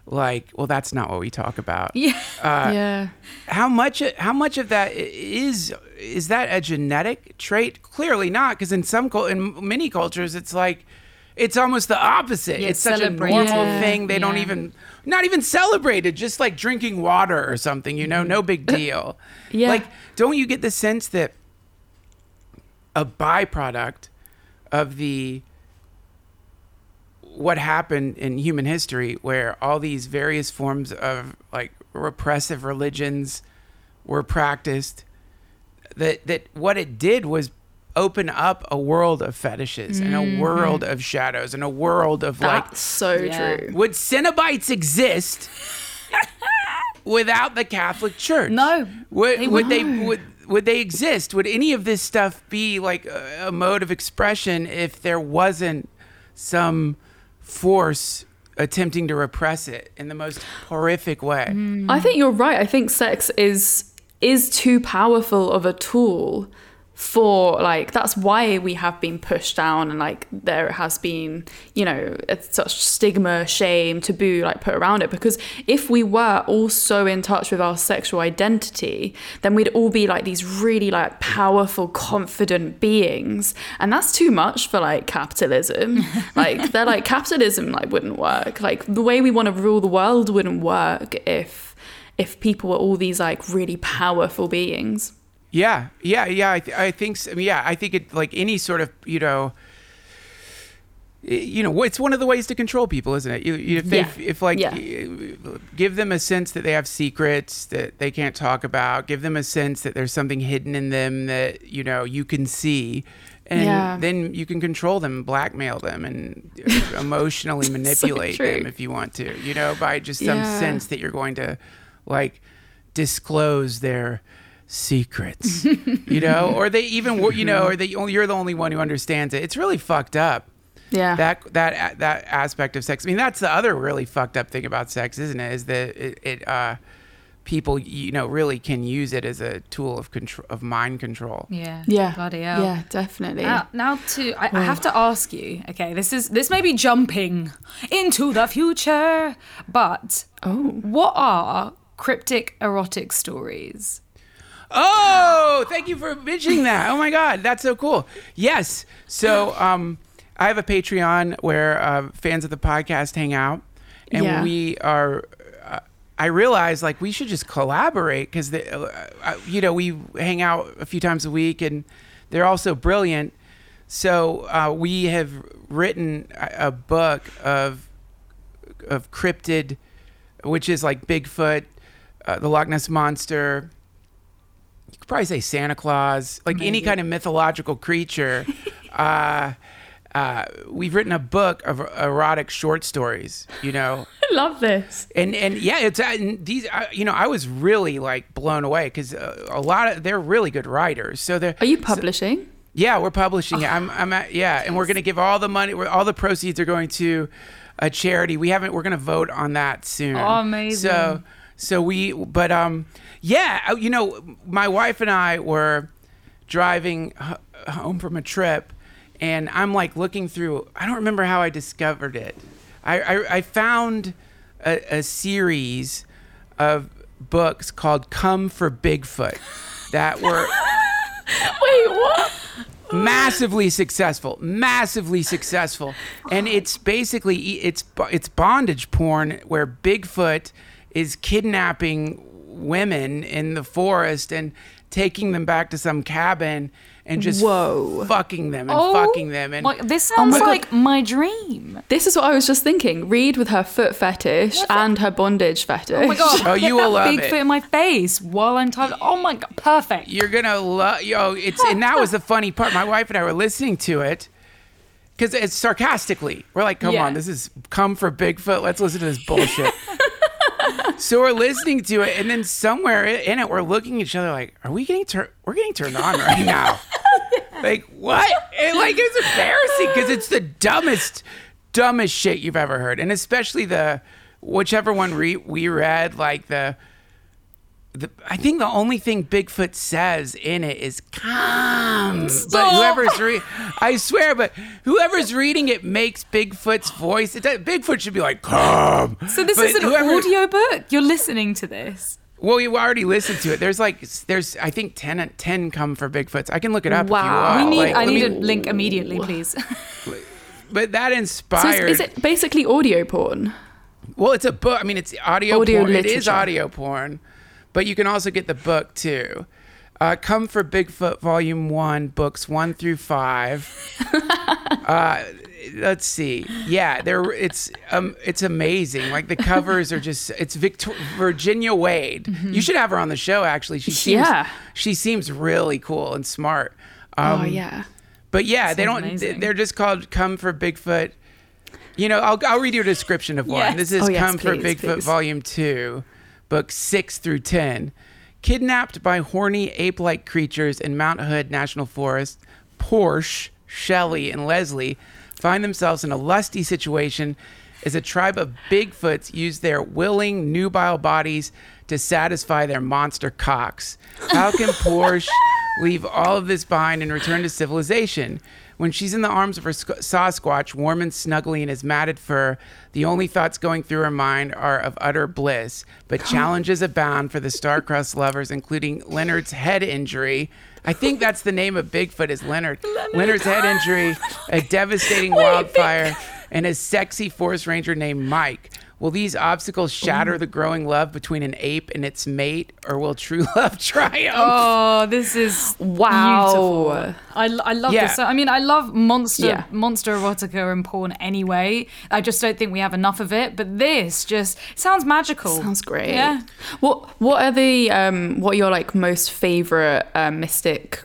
like well that's not what we talk about. Yeah. Uh, yeah. how much how much of that is is that a genetic trait? Clearly not because in some in many cultures it's like it's almost the opposite. Yeah, it's such a normal Yeah. thing. They don't even not even celebrated just like drinking water or something you know no big deal. Yeah. like don't you get the sense that a byproduct of the what happened in human history where all these various forms of like repressive religions were practiced that that what it did was open up a world of fetishes and a mm-hmm. world of shadows and a world of like so Yeah. true. would Cenobites exist without the Catholic Church? No, Would, they would they wouldn't. would would they exist? Would any of this stuff be like a, a mode of expression if there wasn't some force attempting to repress it in the most horrific way? Mm. I think you're right. I think sex is is too powerful of a tool for like that's why we have been pushed down and like there has been you know it's such stigma shame taboo like put around it. Because if we were all so in touch with our sexual identity then we'd all be like these really like powerful confident beings. And that's too much for like capitalism. Like they're like capitalism like wouldn't work. Like the way we want to rule the world wouldn't work if if people were all these like really powerful beings. Yeah, yeah, yeah. I, th- I think, so. yeah, I think it like any sort of you know, eh, you know, it's one of the ways to control people, isn't it? You, you if, they, Yeah. if like, Yeah. Eh, give them a sense that they have secrets that they can't talk about. Give them a sense that there's something hidden in them that you know you can see, and Yeah. then you can control them, blackmail them, and uh, emotionally manipulate true. them if you want to. You know, by just some sense that you're going to like disclose their secrets. you know, or they even you know, or they you're the only one who understands it. It's really fucked up Yeah. that that that aspect of sex. I mean, that's the other really fucked up thing about sex, isn't it? Is that it, it uh, people you know really can use it as a tool of control of mind control. Yeah. yeah. Bloody hell. Yeah, definitely. Now, now to I, I have to ask you. Okay, this is this may be jumping into the future, but oh. what are cryptic erotic stories? Oh, thank you for mentioning that. Oh my God, that's so cool. Yes. So um, I have a Patreon where uh, fans of the podcast hang out, and Yeah. we are. Uh, I realize like we should just collaborate because uh, uh, you know we hang out a few times a week, and they're also brilliant. So uh, we have written a, a book of of cryptid, which is like Bigfoot, uh, the Loch Ness monster. Probably say Santa Claus, like any kind of mythological creature. uh, uh, we've written a book of erotic short stories, you know, I love this. and and yeah, it's uh, and these. Uh, you know, I was really like blown away because uh, a lot of they're really good writers. So they're Are you publishing? yeah, we're publishing it. I'm, I'm at, yeah, and we're gonna give all the money. All the proceeds are going to a charity. We haven't. We're gonna vote on that soon. Oh, amazing. So, so we, but um, yeah, uh, you know, my wife and I were driving h- home from a trip, and I'm like looking through. I don't remember how I discovered it. I I, I found a, a series of books called "Cum for Bigfoot" that were Wait, what? massively successful massively successful and it's basically it's it's bondage porn where bigfoot is kidnapping women in the forest and taking them back to some cabin and just Whoa. fucking them and Oh, fucking them and my- this oh sounds my God. like my dream. This is what I was just thinking. Read with her foot fetish and her bondage fetish. Oh my god! Oh, you will love Big it. foot in my face while I'm typing. Oh my god! Perfect. you're gonna love yo it's and that was the funny part my wife and i were listening to it because it's sarcastically we're like come Yeah. on this is come for bigfoot let's listen to this bullshit so we're listening to it and then somewhere in it we're looking at each other like are we getting turned we're getting turned on right now. Like what? And like it's embarrassing because it's the dumbest dumbest shit you've ever heard and especially the whichever one re- we read like the the, I think the only thing Bigfoot says in it is "come." But whoever's re- I swear, but whoever's reading it makes Bigfoot's voice. It does, Bigfoot should be like "come." So this But is an whoever- audio book. You're listening to this. Well, you already listened to it. There's like there's I think 10, 10 come for Bigfoots. I can look it up. Wow. If you want. We need. Like, I need me- a link immediately, please. But that So inspired. is, is it basically audio porn? Well, it's a book. I mean, it's audio, Audio porn. It is audio porn, but you can also get the book too. Uh, Cum for Bigfoot, Volume One, books one through five. uh, let's see. Yeah, there. It's um, it's amazing. Like the covers are just. It's Victor- Virginia Wade. You should have her on the show. Actually, she seems, Yeah. She seems really cool and smart. Um, oh yeah. but yeah, they don't. Amazing. They're just called "Cum for Bigfoot." You know, I'll I'll read you a description of one. Yes. This is Oh, yes, "Cum for Bigfoot" please. Volume Two, Book Six through Ten. Kidnapped by horny ape-like creatures in Mount Hood National Forest, Porsche, Shelley, and Leslie find themselves in a lusty situation as a tribe of Bigfoots use their willing, nubile bodies to satisfy their monster cocks. How can Porsche leave all of this behind and return to civilization? When she's in the arms of her squ- Sasquatch, warm and snuggly in his matted fur, the only thoughts going through her mind are of utter bliss. But challenges abound for the star-crossed lovers, including Leonard's head injury. I think that's the name of Bigfoot is Leonard. Leonard's head injury, a devastating wildfire, and a sexy forest ranger named Mike. Will these obstacles shatter the growing love between an ape and its mate, or will true love triumph? Oh, this is Wow. beautiful. I, I love Yeah. this. So, I mean, I love monster Yeah. monster erotica and porn anyway. I just don't think we have enough of it. But this just sounds magical. Sounds great. Yeah. What What are the um What are your like most favorite um, mystic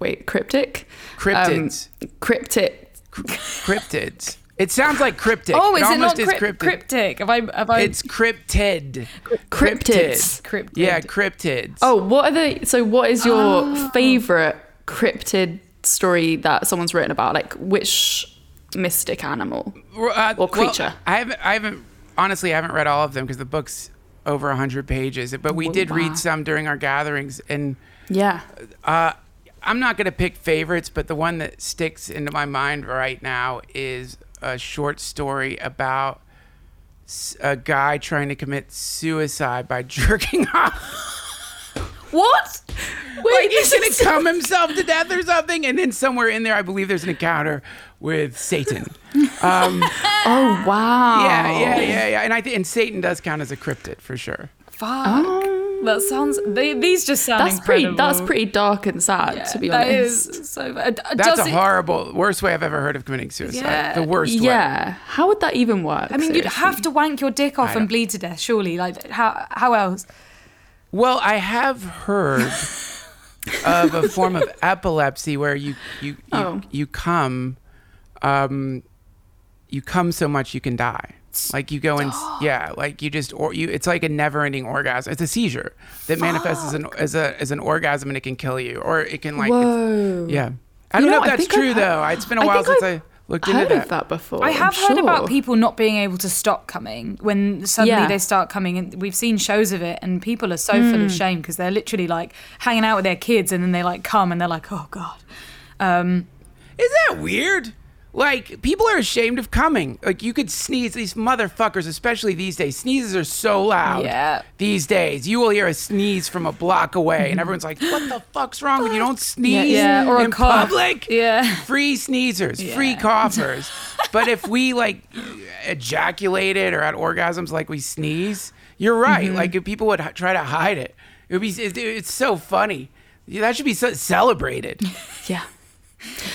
wait, cryptic, Cryptids. um, cryptic. Cryptids. It sounds like cryptic. Oh, is it, almost not is cryp- cryptic. cryptic? Have I? Have I? It's cryptid. Cryptids. Cryptid. Yeah, cryptids. Oh, what are the? So, what is your favorite cryptid story that someone's written about? Like, which mystic animal? Uh, or well, creature. I haven't. I haven't. Honestly, I haven't read all of them because the book's over hundred pages. But we Whoa, did wow. read some during our gatherings, and Yeah. uh, I'm not gonna pick favorites, but the one that sticks into my mind right now is a short story about a guy trying to commit suicide by jerking off. What? Wait, like he's this gonna is- cum himself to death or something, and then somewhere in there, I believe there's an encounter with Satan. Um, Oh wow. yeah, yeah, yeah, yeah, and I think and Satan does count as a cryptid for sure. Fuck. That sounds. They, these just sound That's pretty. That's pretty dark and sad, to be That honest. is so bad. Uh, That's does a it- horrible, worst way I've ever heard of committing suicide. Yeah. The worst way. Yeah. How would that even work? I mean, you'd have to wank your dick off and bleed to death, surely. Like, how how else? Well, I have heard of a form of epilepsy where you you you, Oh. you come, um, you come so much you can die. Like you go in, yeah, like you just or you. It's like a never-ending orgasm. It's a seizure that manifests as an as a as an orgasm and it can kill you, or it can like, Whoa. yeah. I don't know, know, if that's think I've true heard- though. it's been a while think since I've I looked heard that. of that before. I I'm have heard about people not being able to stop coming when suddenly Yeah. they start coming, and we've seen shows of it, and people are so full Hmm. of shame because they're literally like hanging out with their kids, and then they like come, and they're like, oh god. Um, Is that weird? Like people are ashamed of coming. Like you could sneeze. These motherfuckers, especially these days, sneezes are so loud. Yeah. These days, you will hear a sneeze from a block away, and everyone's like, "What the fuck's wrong with you? Don't sneeze yeah, or a in cough. public." Yeah. Free sneezers, free coughers. but if we like ejaculated or had orgasms like we sneeze, you're right. Mm-hmm. Like if people would h- try to hide it, it would be. it- it's so funny. That should be so celebrated. Yeah.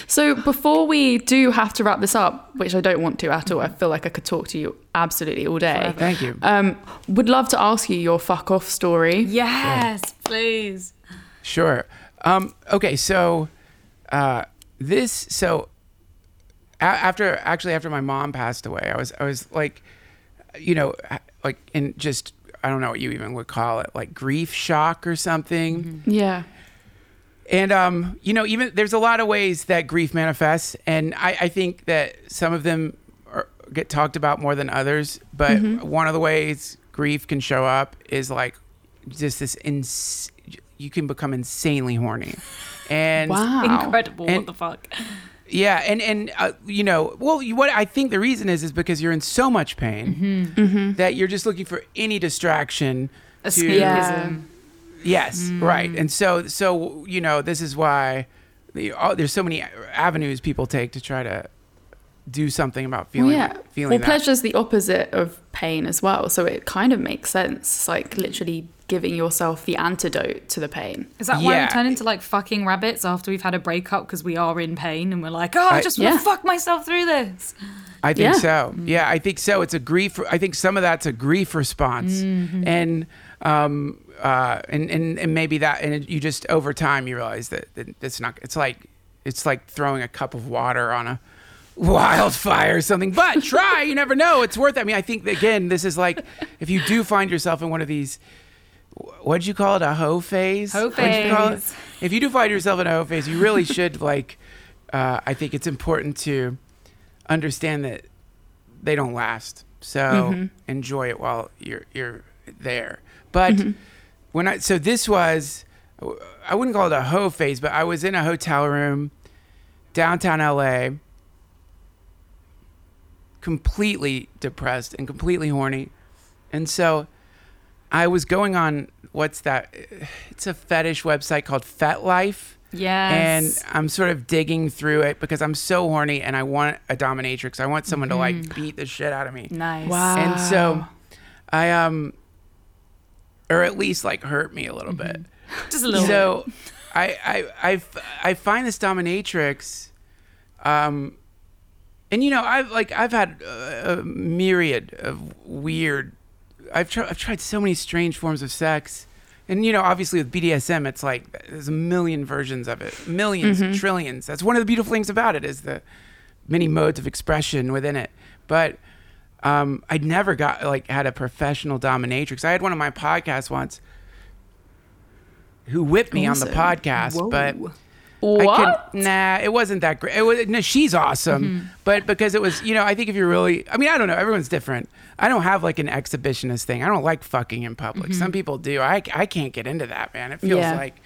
So before we do have to wrap this up, which I don't want to at all, I feel like I could talk to you absolutely all day. Thank you. Um, would love to ask you your fuck off story. yes, please. Sure. Um, okay, so uh, this so a- after actually after my mom passed away, I was I was like, you know, like in just I don't know what you even would call it, like grief shock or something. Yeah. And um, you know, even there's a lot of ways that grief manifests, and I, I think that some of them are, get talked about more than others. But one of the ways grief can show up is like just this. Ins- you can become insanely horny, and Wow. Incredible. And- what the fuck? yeah, and and uh, you know, well, you- what I think the reason is is because you're in so much pain that you're just looking for any distraction. to- Yeah. Yes, right. Mm. And so, so you know, this is why the, oh, there's so many avenues people take to try to do something about Well, feeling, yeah. feeling well, that. pleasure's the opposite of pain as well. So it kind of makes sense. Like literally giving yourself the antidote to the pain. Is that why Yeah. we turn into like fucking rabbits after we've had a breakup because we are in pain and we're like, oh, I, I- just want to Yeah. fuck myself through this? I think Yeah. so. Mm. Yeah, I think so. It's a grief. I think some of that's a grief response, mm-hmm. and um, uh, and and and maybe that, and you just over time you realize that, that it's not. It's like it's like throwing a cup of water on a wildfire or something. But try. you never know. It's worth. it. I mean, I think again, this is like if you do find yourself in one of these. What'd you call it? A hoe phase? Hoe What'd you? If you do find yourself in a hoe phase, you really should like. Uh, I think it's important to understand that they don't last. So Mm-hmm. enjoy it while you're you're there. But Mm-hmm. When I so this was I wouldn't call it a hoe phase, but I was in a hotel room downtown LA completely depressed and completely horny. And so I was going on what's that it's a fetish website called FetLife Yes. and I'm sort of digging through it because I'm so horny and I want a dominatrix. I want someone to like beat the shit out of me. nice. Wow. And so I um or at least like hurt me a little bit. Just a little. So I, I I I find this dominatrix um and you know I've like I've had a, a myriad of weird I've tried I've tried so many strange forms of sex and you know, obviously with BDSM, it's like there's a million versions of it, 1000000s trillions. That's one of the beautiful things about it is the many modes of expression within it. But um, I never got like had a professional dominatrix. I had one of my podcasts once who whipped me on the Awesome. podcast, but I What? could, nah, it wasn't that great. It was, no, she's awesome, Mm-hmm. but because it was, you know, I think if you're really, I mean, I don't know, everyone's different. I don't have like an exhibitionist thing. I don't like fucking in public. Some people do. I, I can't get into that, man. It feels Mm-hmm. Yeah. like, it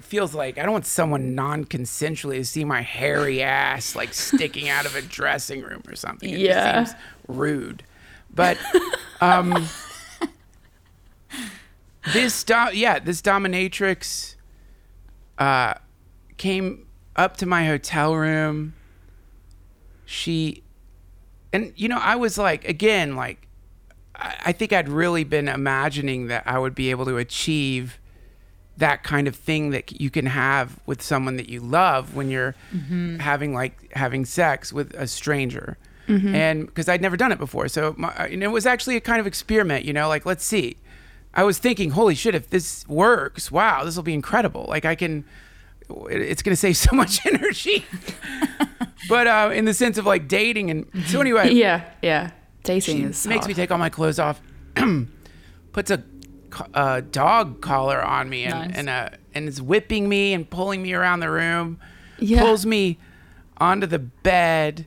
feels like I don't want someone non-consensually to see my hairy ass like sticking out of a dressing room or something. It just Yeah. seems rude. But um, this, do- yeah, this dominatrix uh, came up to my hotel room. She, and you know, I was like, again, like, I, I think I'd really been imagining that I would be able to achieve that kind of thing that you can have with someone that you love when you're mm-hmm. having like having sex with a stranger. Mm-hmm. And because I'd never done it before. So my, uh, and it was actually a kind of experiment, you know, like, let's see. I was thinking, holy shit, if this works, wow, this will be incredible. Like, I can, it's going to save so much energy. but uh, in the sense of like dating. And so, mm-hmm. anyway, Yeah, yeah. Dating is makes me take all my clothes off, puts a, a dog collar on me, and Nice. and, uh, and is whipping me and pulling me around the room. Yeah. Pulls me onto the bed,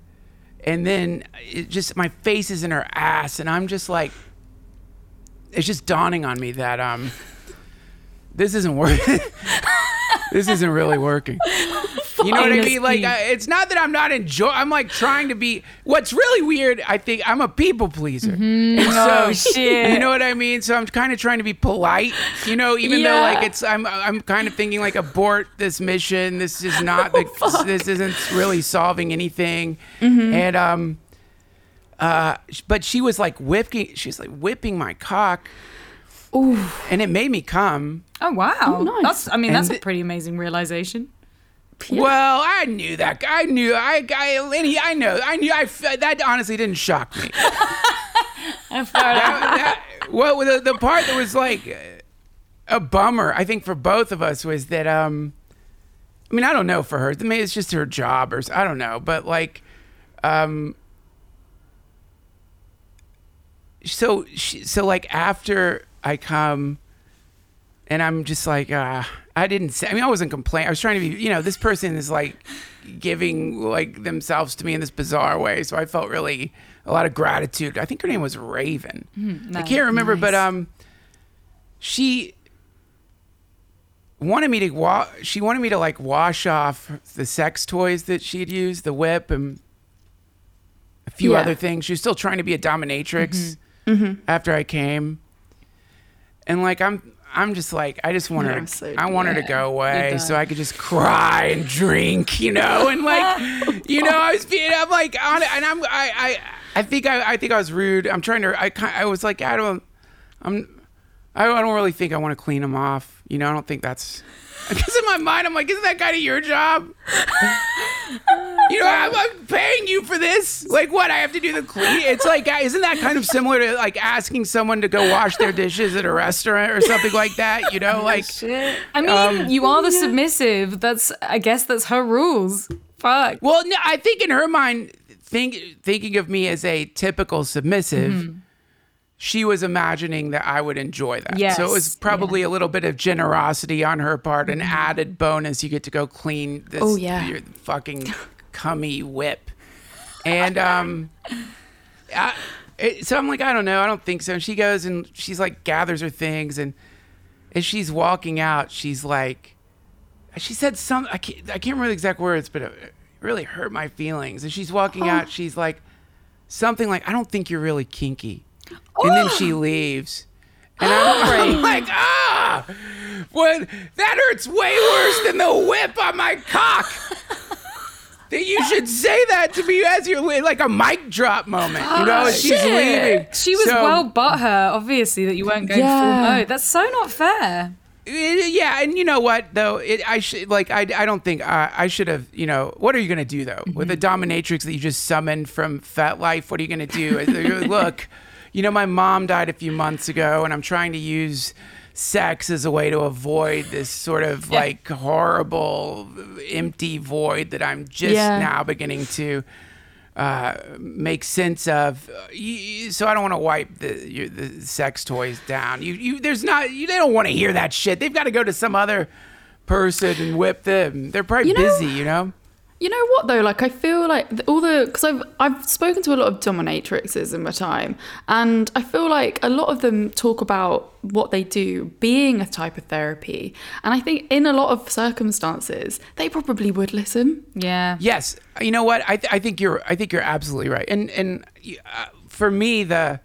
and then it just my face is in her ass, and I'm just like, it's just dawning on me that um, this isn't working. this isn't really working. You know what I mean? Like, I, it's not that I'm not enjoy. I'm like trying to be. What's really weird, I think, I'm a people pleaser. And Oh, so, shit. You know what I mean? So I'm kind of trying to be polite. You know, even though like it's, I'm, I'm kind of thinking like abort this mission. This is not the. this isn't really solving anything. And um, uh, but she was like whipping. She's like whipping my cock. Ooh. And it made me come. Oh wow, nice. that's I mean And that's a pretty amazing realization. Well, I knew that. I knew. I. I. He, I know. I knew. I That honestly didn't shock me. that, that, well, the the part that was like a bummer, I think, for both of us was that. Um, I mean, I don't know for her. Maybe it's just her job, or I don't know. But like, um, so she, so like after I come and I'm just like, uh, I didn't say. I mean, I wasn't complaining. I was trying to be, you know, this person is like giving like themselves to me in this bizarre way. So I felt really a lot of gratitude. I think her name was Raven. I can't remember, but um, she wanted me to wa- She wanted me to like wash off the sex toys that she had used, the whip and a few Yeah. other things. She was still trying to be a dominatrix Mm-hmm. after I came, and like I'm. I'm just like I just want her. To, so- I want her to go away so. I could just cry and drink, you know, and like, you know, I was being, I'm like, on it, and I'm, I, I, I think I, I think I was rude. I'm trying to, I, I was like, I don't, I'm, I don't really think I want to clean them off, you know. I don't think that's, because in my mind, I'm like, isn't that kind of your job? You know, I'm, I'm paying you for this. Like, what? I have to do the clean. It's like, uh, isn't that kind of similar to like asking someone to go wash their dishes at a restaurant or something like that? You know, like, I mean, you are the submissive. That's I guess that's her rules. Fuck. well, no, I think in her mind, think thinking of me as a typical submissive. She was imagining that I would enjoy that. So it was Yes, probably a little bit of generosity on her part, an added bonus. You get to go clean this Oh, yeah. your fucking cummy whip. And um I, it, so I'm like, I don't know, I don't think so. And she goes and she's like gathers her things and as she's walking out, she's like she said some I can't, I can't remember the exact words, but it really hurt my feelings. And she's walking out, she's like something like, I don't think you're really kinky. And then she leaves. And I'm, I'm like, ah, what? That hurts way worse than the whip on my cock. that you should say that to me as you're like a mic drop moment, you know? as she's Shit. leaving. She was So- well butthurt, obviously, that you weren't going full Yeah. mode. That's so not fair. It- yeah, and you know what though? It, I should like I, I don't think I, I should have. You know what are you gonna do though with a dominatrix that you just summoned from FetLife? What are you gonna do? Look, you know, my mom died a few months ago, and I'm trying to use sex as a way to avoid this sort of Yeah. like horrible, empty void that I'm just Yeah. now beginning to uh, make sense of. So I don't want to wipe the the sex toys down. You, you, there's not. You, they don't want to hear that shit. They've got to go to some other person and whip them. They're probably You know- busy, you know. You know what though? Like I feel like all the because I've I've spoken to a lot of dominatrixes in my time, and I feel like a lot of them talk about what they do being a type of therapy, and I think in a lot of circumstances they probably would listen. Yeah. Yes, you know what? I, th- I think you're I think you're absolutely right. And and uh, for me, the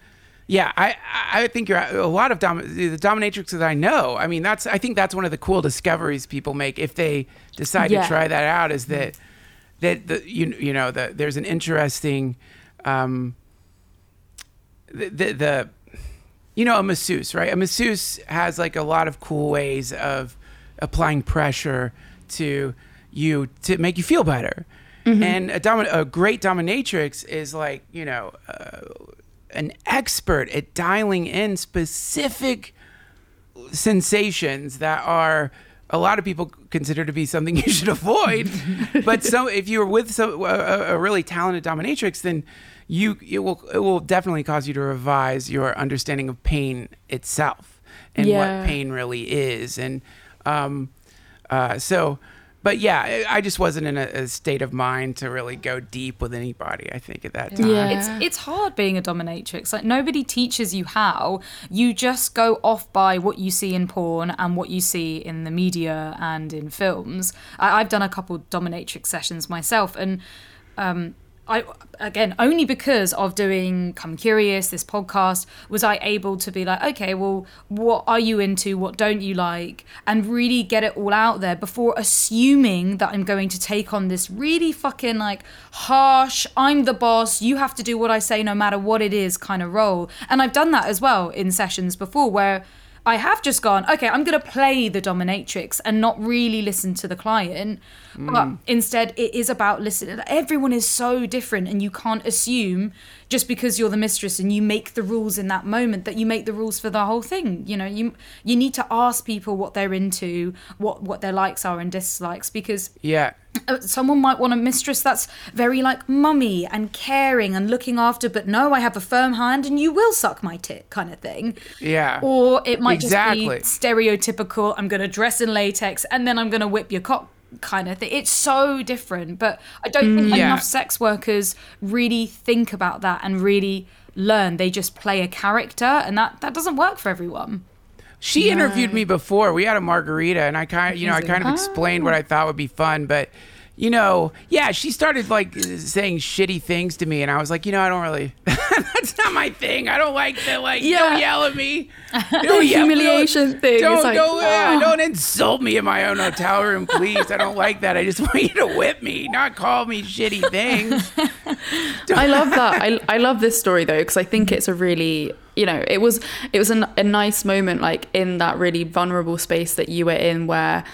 yeah, I I think you're a lot of dom- the dominatrix that I know. I mean, that's I think that's one of the cool discoveries people make if they decide Yeah. to try that out. Is that that the you you know that there's an interesting um the, the the you know a masseuse right? A masseuse has like a lot of cool ways of applying pressure to you to make you feel better. And a, domin- a great dominatrix is like you know uh, an expert at dialing in specific sensations that are a lot of people consider to be something you should avoid. but so if you're with some, a, a really talented dominatrix, then you it will it will definitely cause you to revise your understanding of pain itself and Yeah. what pain really is. And um, uh, so. But yeah, I I just wasn't in a, a state of mind to really go deep with anybody. I think at that time. Yeah. It's it's hard being a dominatrix. Like nobody teaches you how. You just go off by what you see in porn and what you see in the media and in films. I, I've done a couple dominatrix sessions myself, and um, I again only because of doing Come Curious, this podcast, was I able to be like, okay, well, what are you into? What don't you like? And really get it all out there before assuming that I'm going to take on this really fucking like harsh, I'm the boss, you have to do what I say no matter what it is kind of role. And I've done that as well in sessions before where I have just gone, okay, I'm going to play the dominatrix and not really listen to the client. But mm. instead, it is about listening. Everyone is so different, and you can't assume just because you're the mistress and you make the rules in that moment that you make the rules for the whole thing. You know, you you need to ask people what they're into, what what their likes are and dislikes, because Yeah. uh, someone might want a mistress that's very like mummy and caring and looking after but no i have a firm hand and you will suck my tit kind of thing Yeah. or it might Exactly. just be stereotypical i'm going to dress in latex and then i'm going to whip your cock kind of thing it's so different but i don't think mm, Yeah. enough sex workers really think about that and really learn they just play a character and that that doesn't work for everyone She interviewed me before. We had a margarita, and I kind of, you know, I kind of explained what oh. I thought would be fun, but. You know, yeah, she started like saying shitty things to me, and I was like, you know, I don't really. that's not my thing. I don't like the like. Yeah. Don't yell at me. Don't yell- humiliation don't, thing Don't like, don't, ah. don't insult me in my own hotel room, please. I don't like that. I just want you to whip me, not call me shitty things. I love that. I, I love this story though because I think it's a really you know it was it was a, a nice moment like in that really vulnerable space that you were in where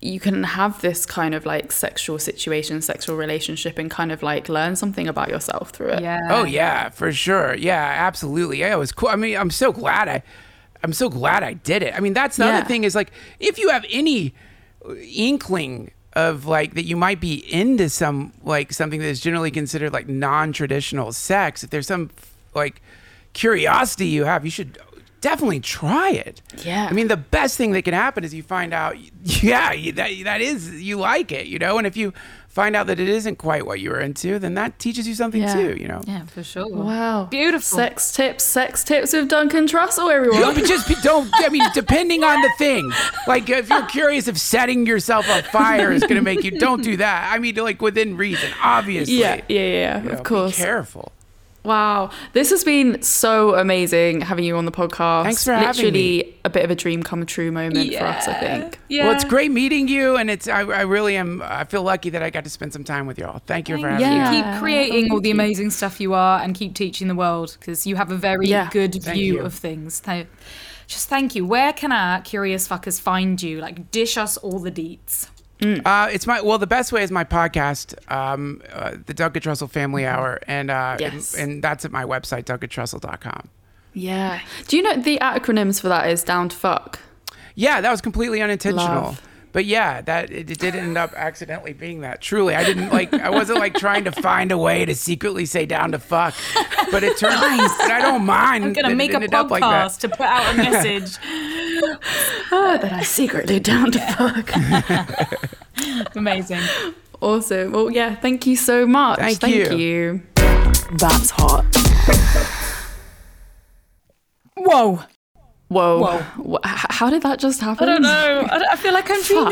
you can have this kind of like sexual situation, sexual relationship, and kind of like learn something about yourself through it. yeah Oh yeah, for sure. Yeah, absolutely. Yeah, it was cool. I mean, I'm so glad I, I'm so glad I did it. I mean, that's the Yeah. other thing is like if you have any inkling of like that you might be into some like something that is generally considered like non-traditional sex, if there's some like curiosity you have, you should definitely try it. Yeah. I mean, the best thing that can happen is you find out, yeah, that that is you like it, you know, and if you find out that it isn't quite what you were into, then that teaches you something Yeah. too, you know. yeah for sure Wow. Beautiful. Sex tips, sex tips with Duncan Trussell, everyone. No, but just be- don't. I mean, depending on the thing. Like, if you're curious if setting yourself on fire is going to make you, don't do that. I mean, like within reason, obviously. yeah, yeah, yeah, yeah, You know, of course. Be careful. Wow, this has been so amazing having you on the podcast. Thanks for having Literally me. a bit of a dream come true moment for us, I think. yeah Well, it's great meeting you, and it's I, I really am. I feel lucky that I got to spend some time with y'all. Thank you for having Yeah. me. keep creating all the amazing stuff you are and keep teaching the world because you have a very Yeah. good Thank view you. of things. Th- Just thank you. Where can our curious fuckers find you? Like, dish us all the deets. Uh, it's my well. The best way is my podcast, um, uh, the Duncan Trussell Family Hour, and uh, Yes. and, and that's at my website, duncantrussell.com. Yeah. Do you know the acronyms for that is down to fuck? Yeah, that was completely unintentional. Love. But yeah, that it, it did end up accidentally being that. Truly, I didn't like. I wasn't like trying to find a way to secretly say down to fuck, but it turned. Out, and I don't mind. I'm gonna that it make a ended up like podcast to put out a message. oh, that I secretly down to fuck. Amazing. Awesome. Well, yeah, thank you so much. Thank thank you. you. That's hot. Whoa. Whoa. Whoa. How did that just happen? I don't know. I, don't- I feel like I'm dreaming.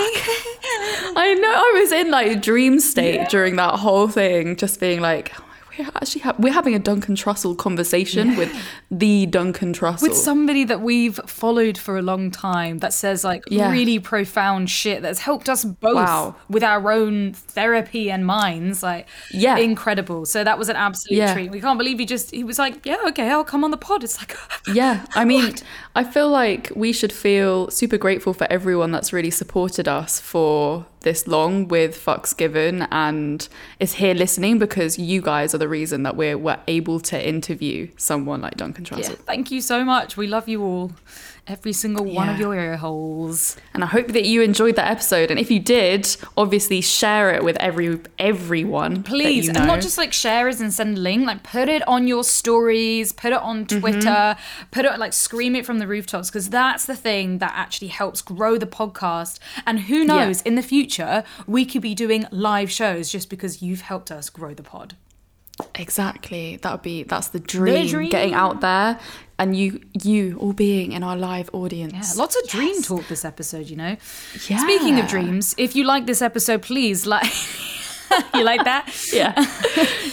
I know. I was in like dream state during that whole thing, just being like, we're actually ha- we're having a Duncan Trussell conversation with the Duncan Trussell. With somebody that we've followed for a long time that says like Yeah. really profound shit that's helped us both Wow. with our own therapy and minds. Like, Yeah. incredible. So that was an absolute Yeah. treat. We can't believe he just, he was like, yeah, okay, I'll come on the pod. It's like, Yeah, I mean, What? I feel like we should feel super grateful for everyone that's really supported us for this long with Fucks Given and is here listening because you guys are the reason that we're, we're able to interview someone like Duncan yeah, thank you so much. We love you all. Every single one of your ear holes. And I hope that you enjoyed that episode. And if you did, obviously share it with every everyone. Please, you and not just like share it and send a link, like put it on your stories, put it on Mm-hmm. Twitter, put it like scream it from the rooftops because that's the thing that actually helps grow the podcast. And who knows, in the future, we could be doing live shows just because you've helped us grow the pod. Exactly. That would be that's the dream, dream. Getting out there and you you all being in our live audience. Yeah, lots of dream talk this episode, you know. Yeah. Speaking of dreams, if you like this episode, please like. you like that? Yeah.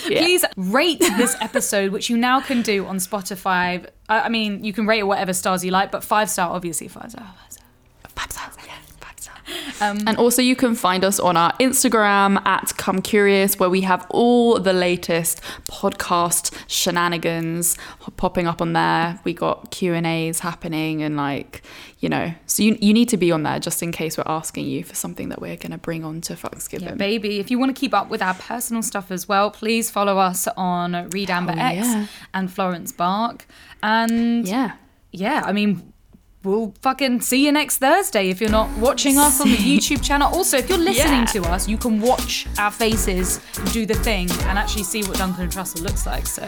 Yeah. Please rate this episode, which you now can do on Spotify. I, I mean, you can rate it whatever stars you like, but five star, obviously, five star. Oh, five star. Five stars, stars. and also, you can find us on our Instagram at Come Curious, where we have all the latest podcast shenanigans popping up on there. We got Q and A's happening, and like you know, so you you need to be on there just in case we're asking you for something that we're gonna bring on to Fucks Given. Yeah, baby. If you want to keep up with our personal stuff as well, please follow us on Read Amber Oh, X yeah. and Florence Bark. And yeah. yeah, I mean, we'll fucking see you next Thursday if you're not watching us on the YouTube channel. Also, if you're listening Yeah. to us, you can watch our faces do the thing and actually see what Duncan and Trussell looks like. So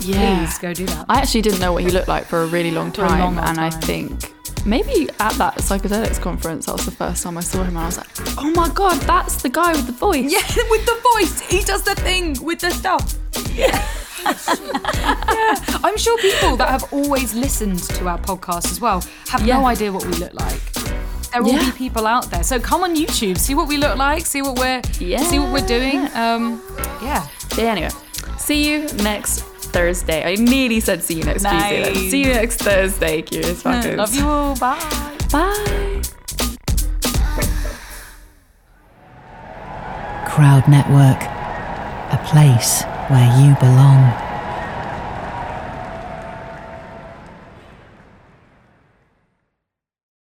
Yeah. please go do that. I actually didn't know what he looked like for a really long time, long, long and I think maybe at that psychedelics conference that was the first time I saw him, and I was like, "Oh my god, that's the guy with the voice." Yeah, with the voice. He does the thing with the stuff. Yeah. yeah. I'm sure people that have always listened to our podcast as well have Yeah. no idea what we look like. There will Yeah. be people out there. So come on YouTube, see what we look like, see what we're see what we're doing. Um yeah. Yeah, anyway, see you next Thursday. I nearly said see you next Tuesday. then. See you next Thursday, curious fuckers. Love you all. Bye. Bye. Crowd Network, a place where you belong.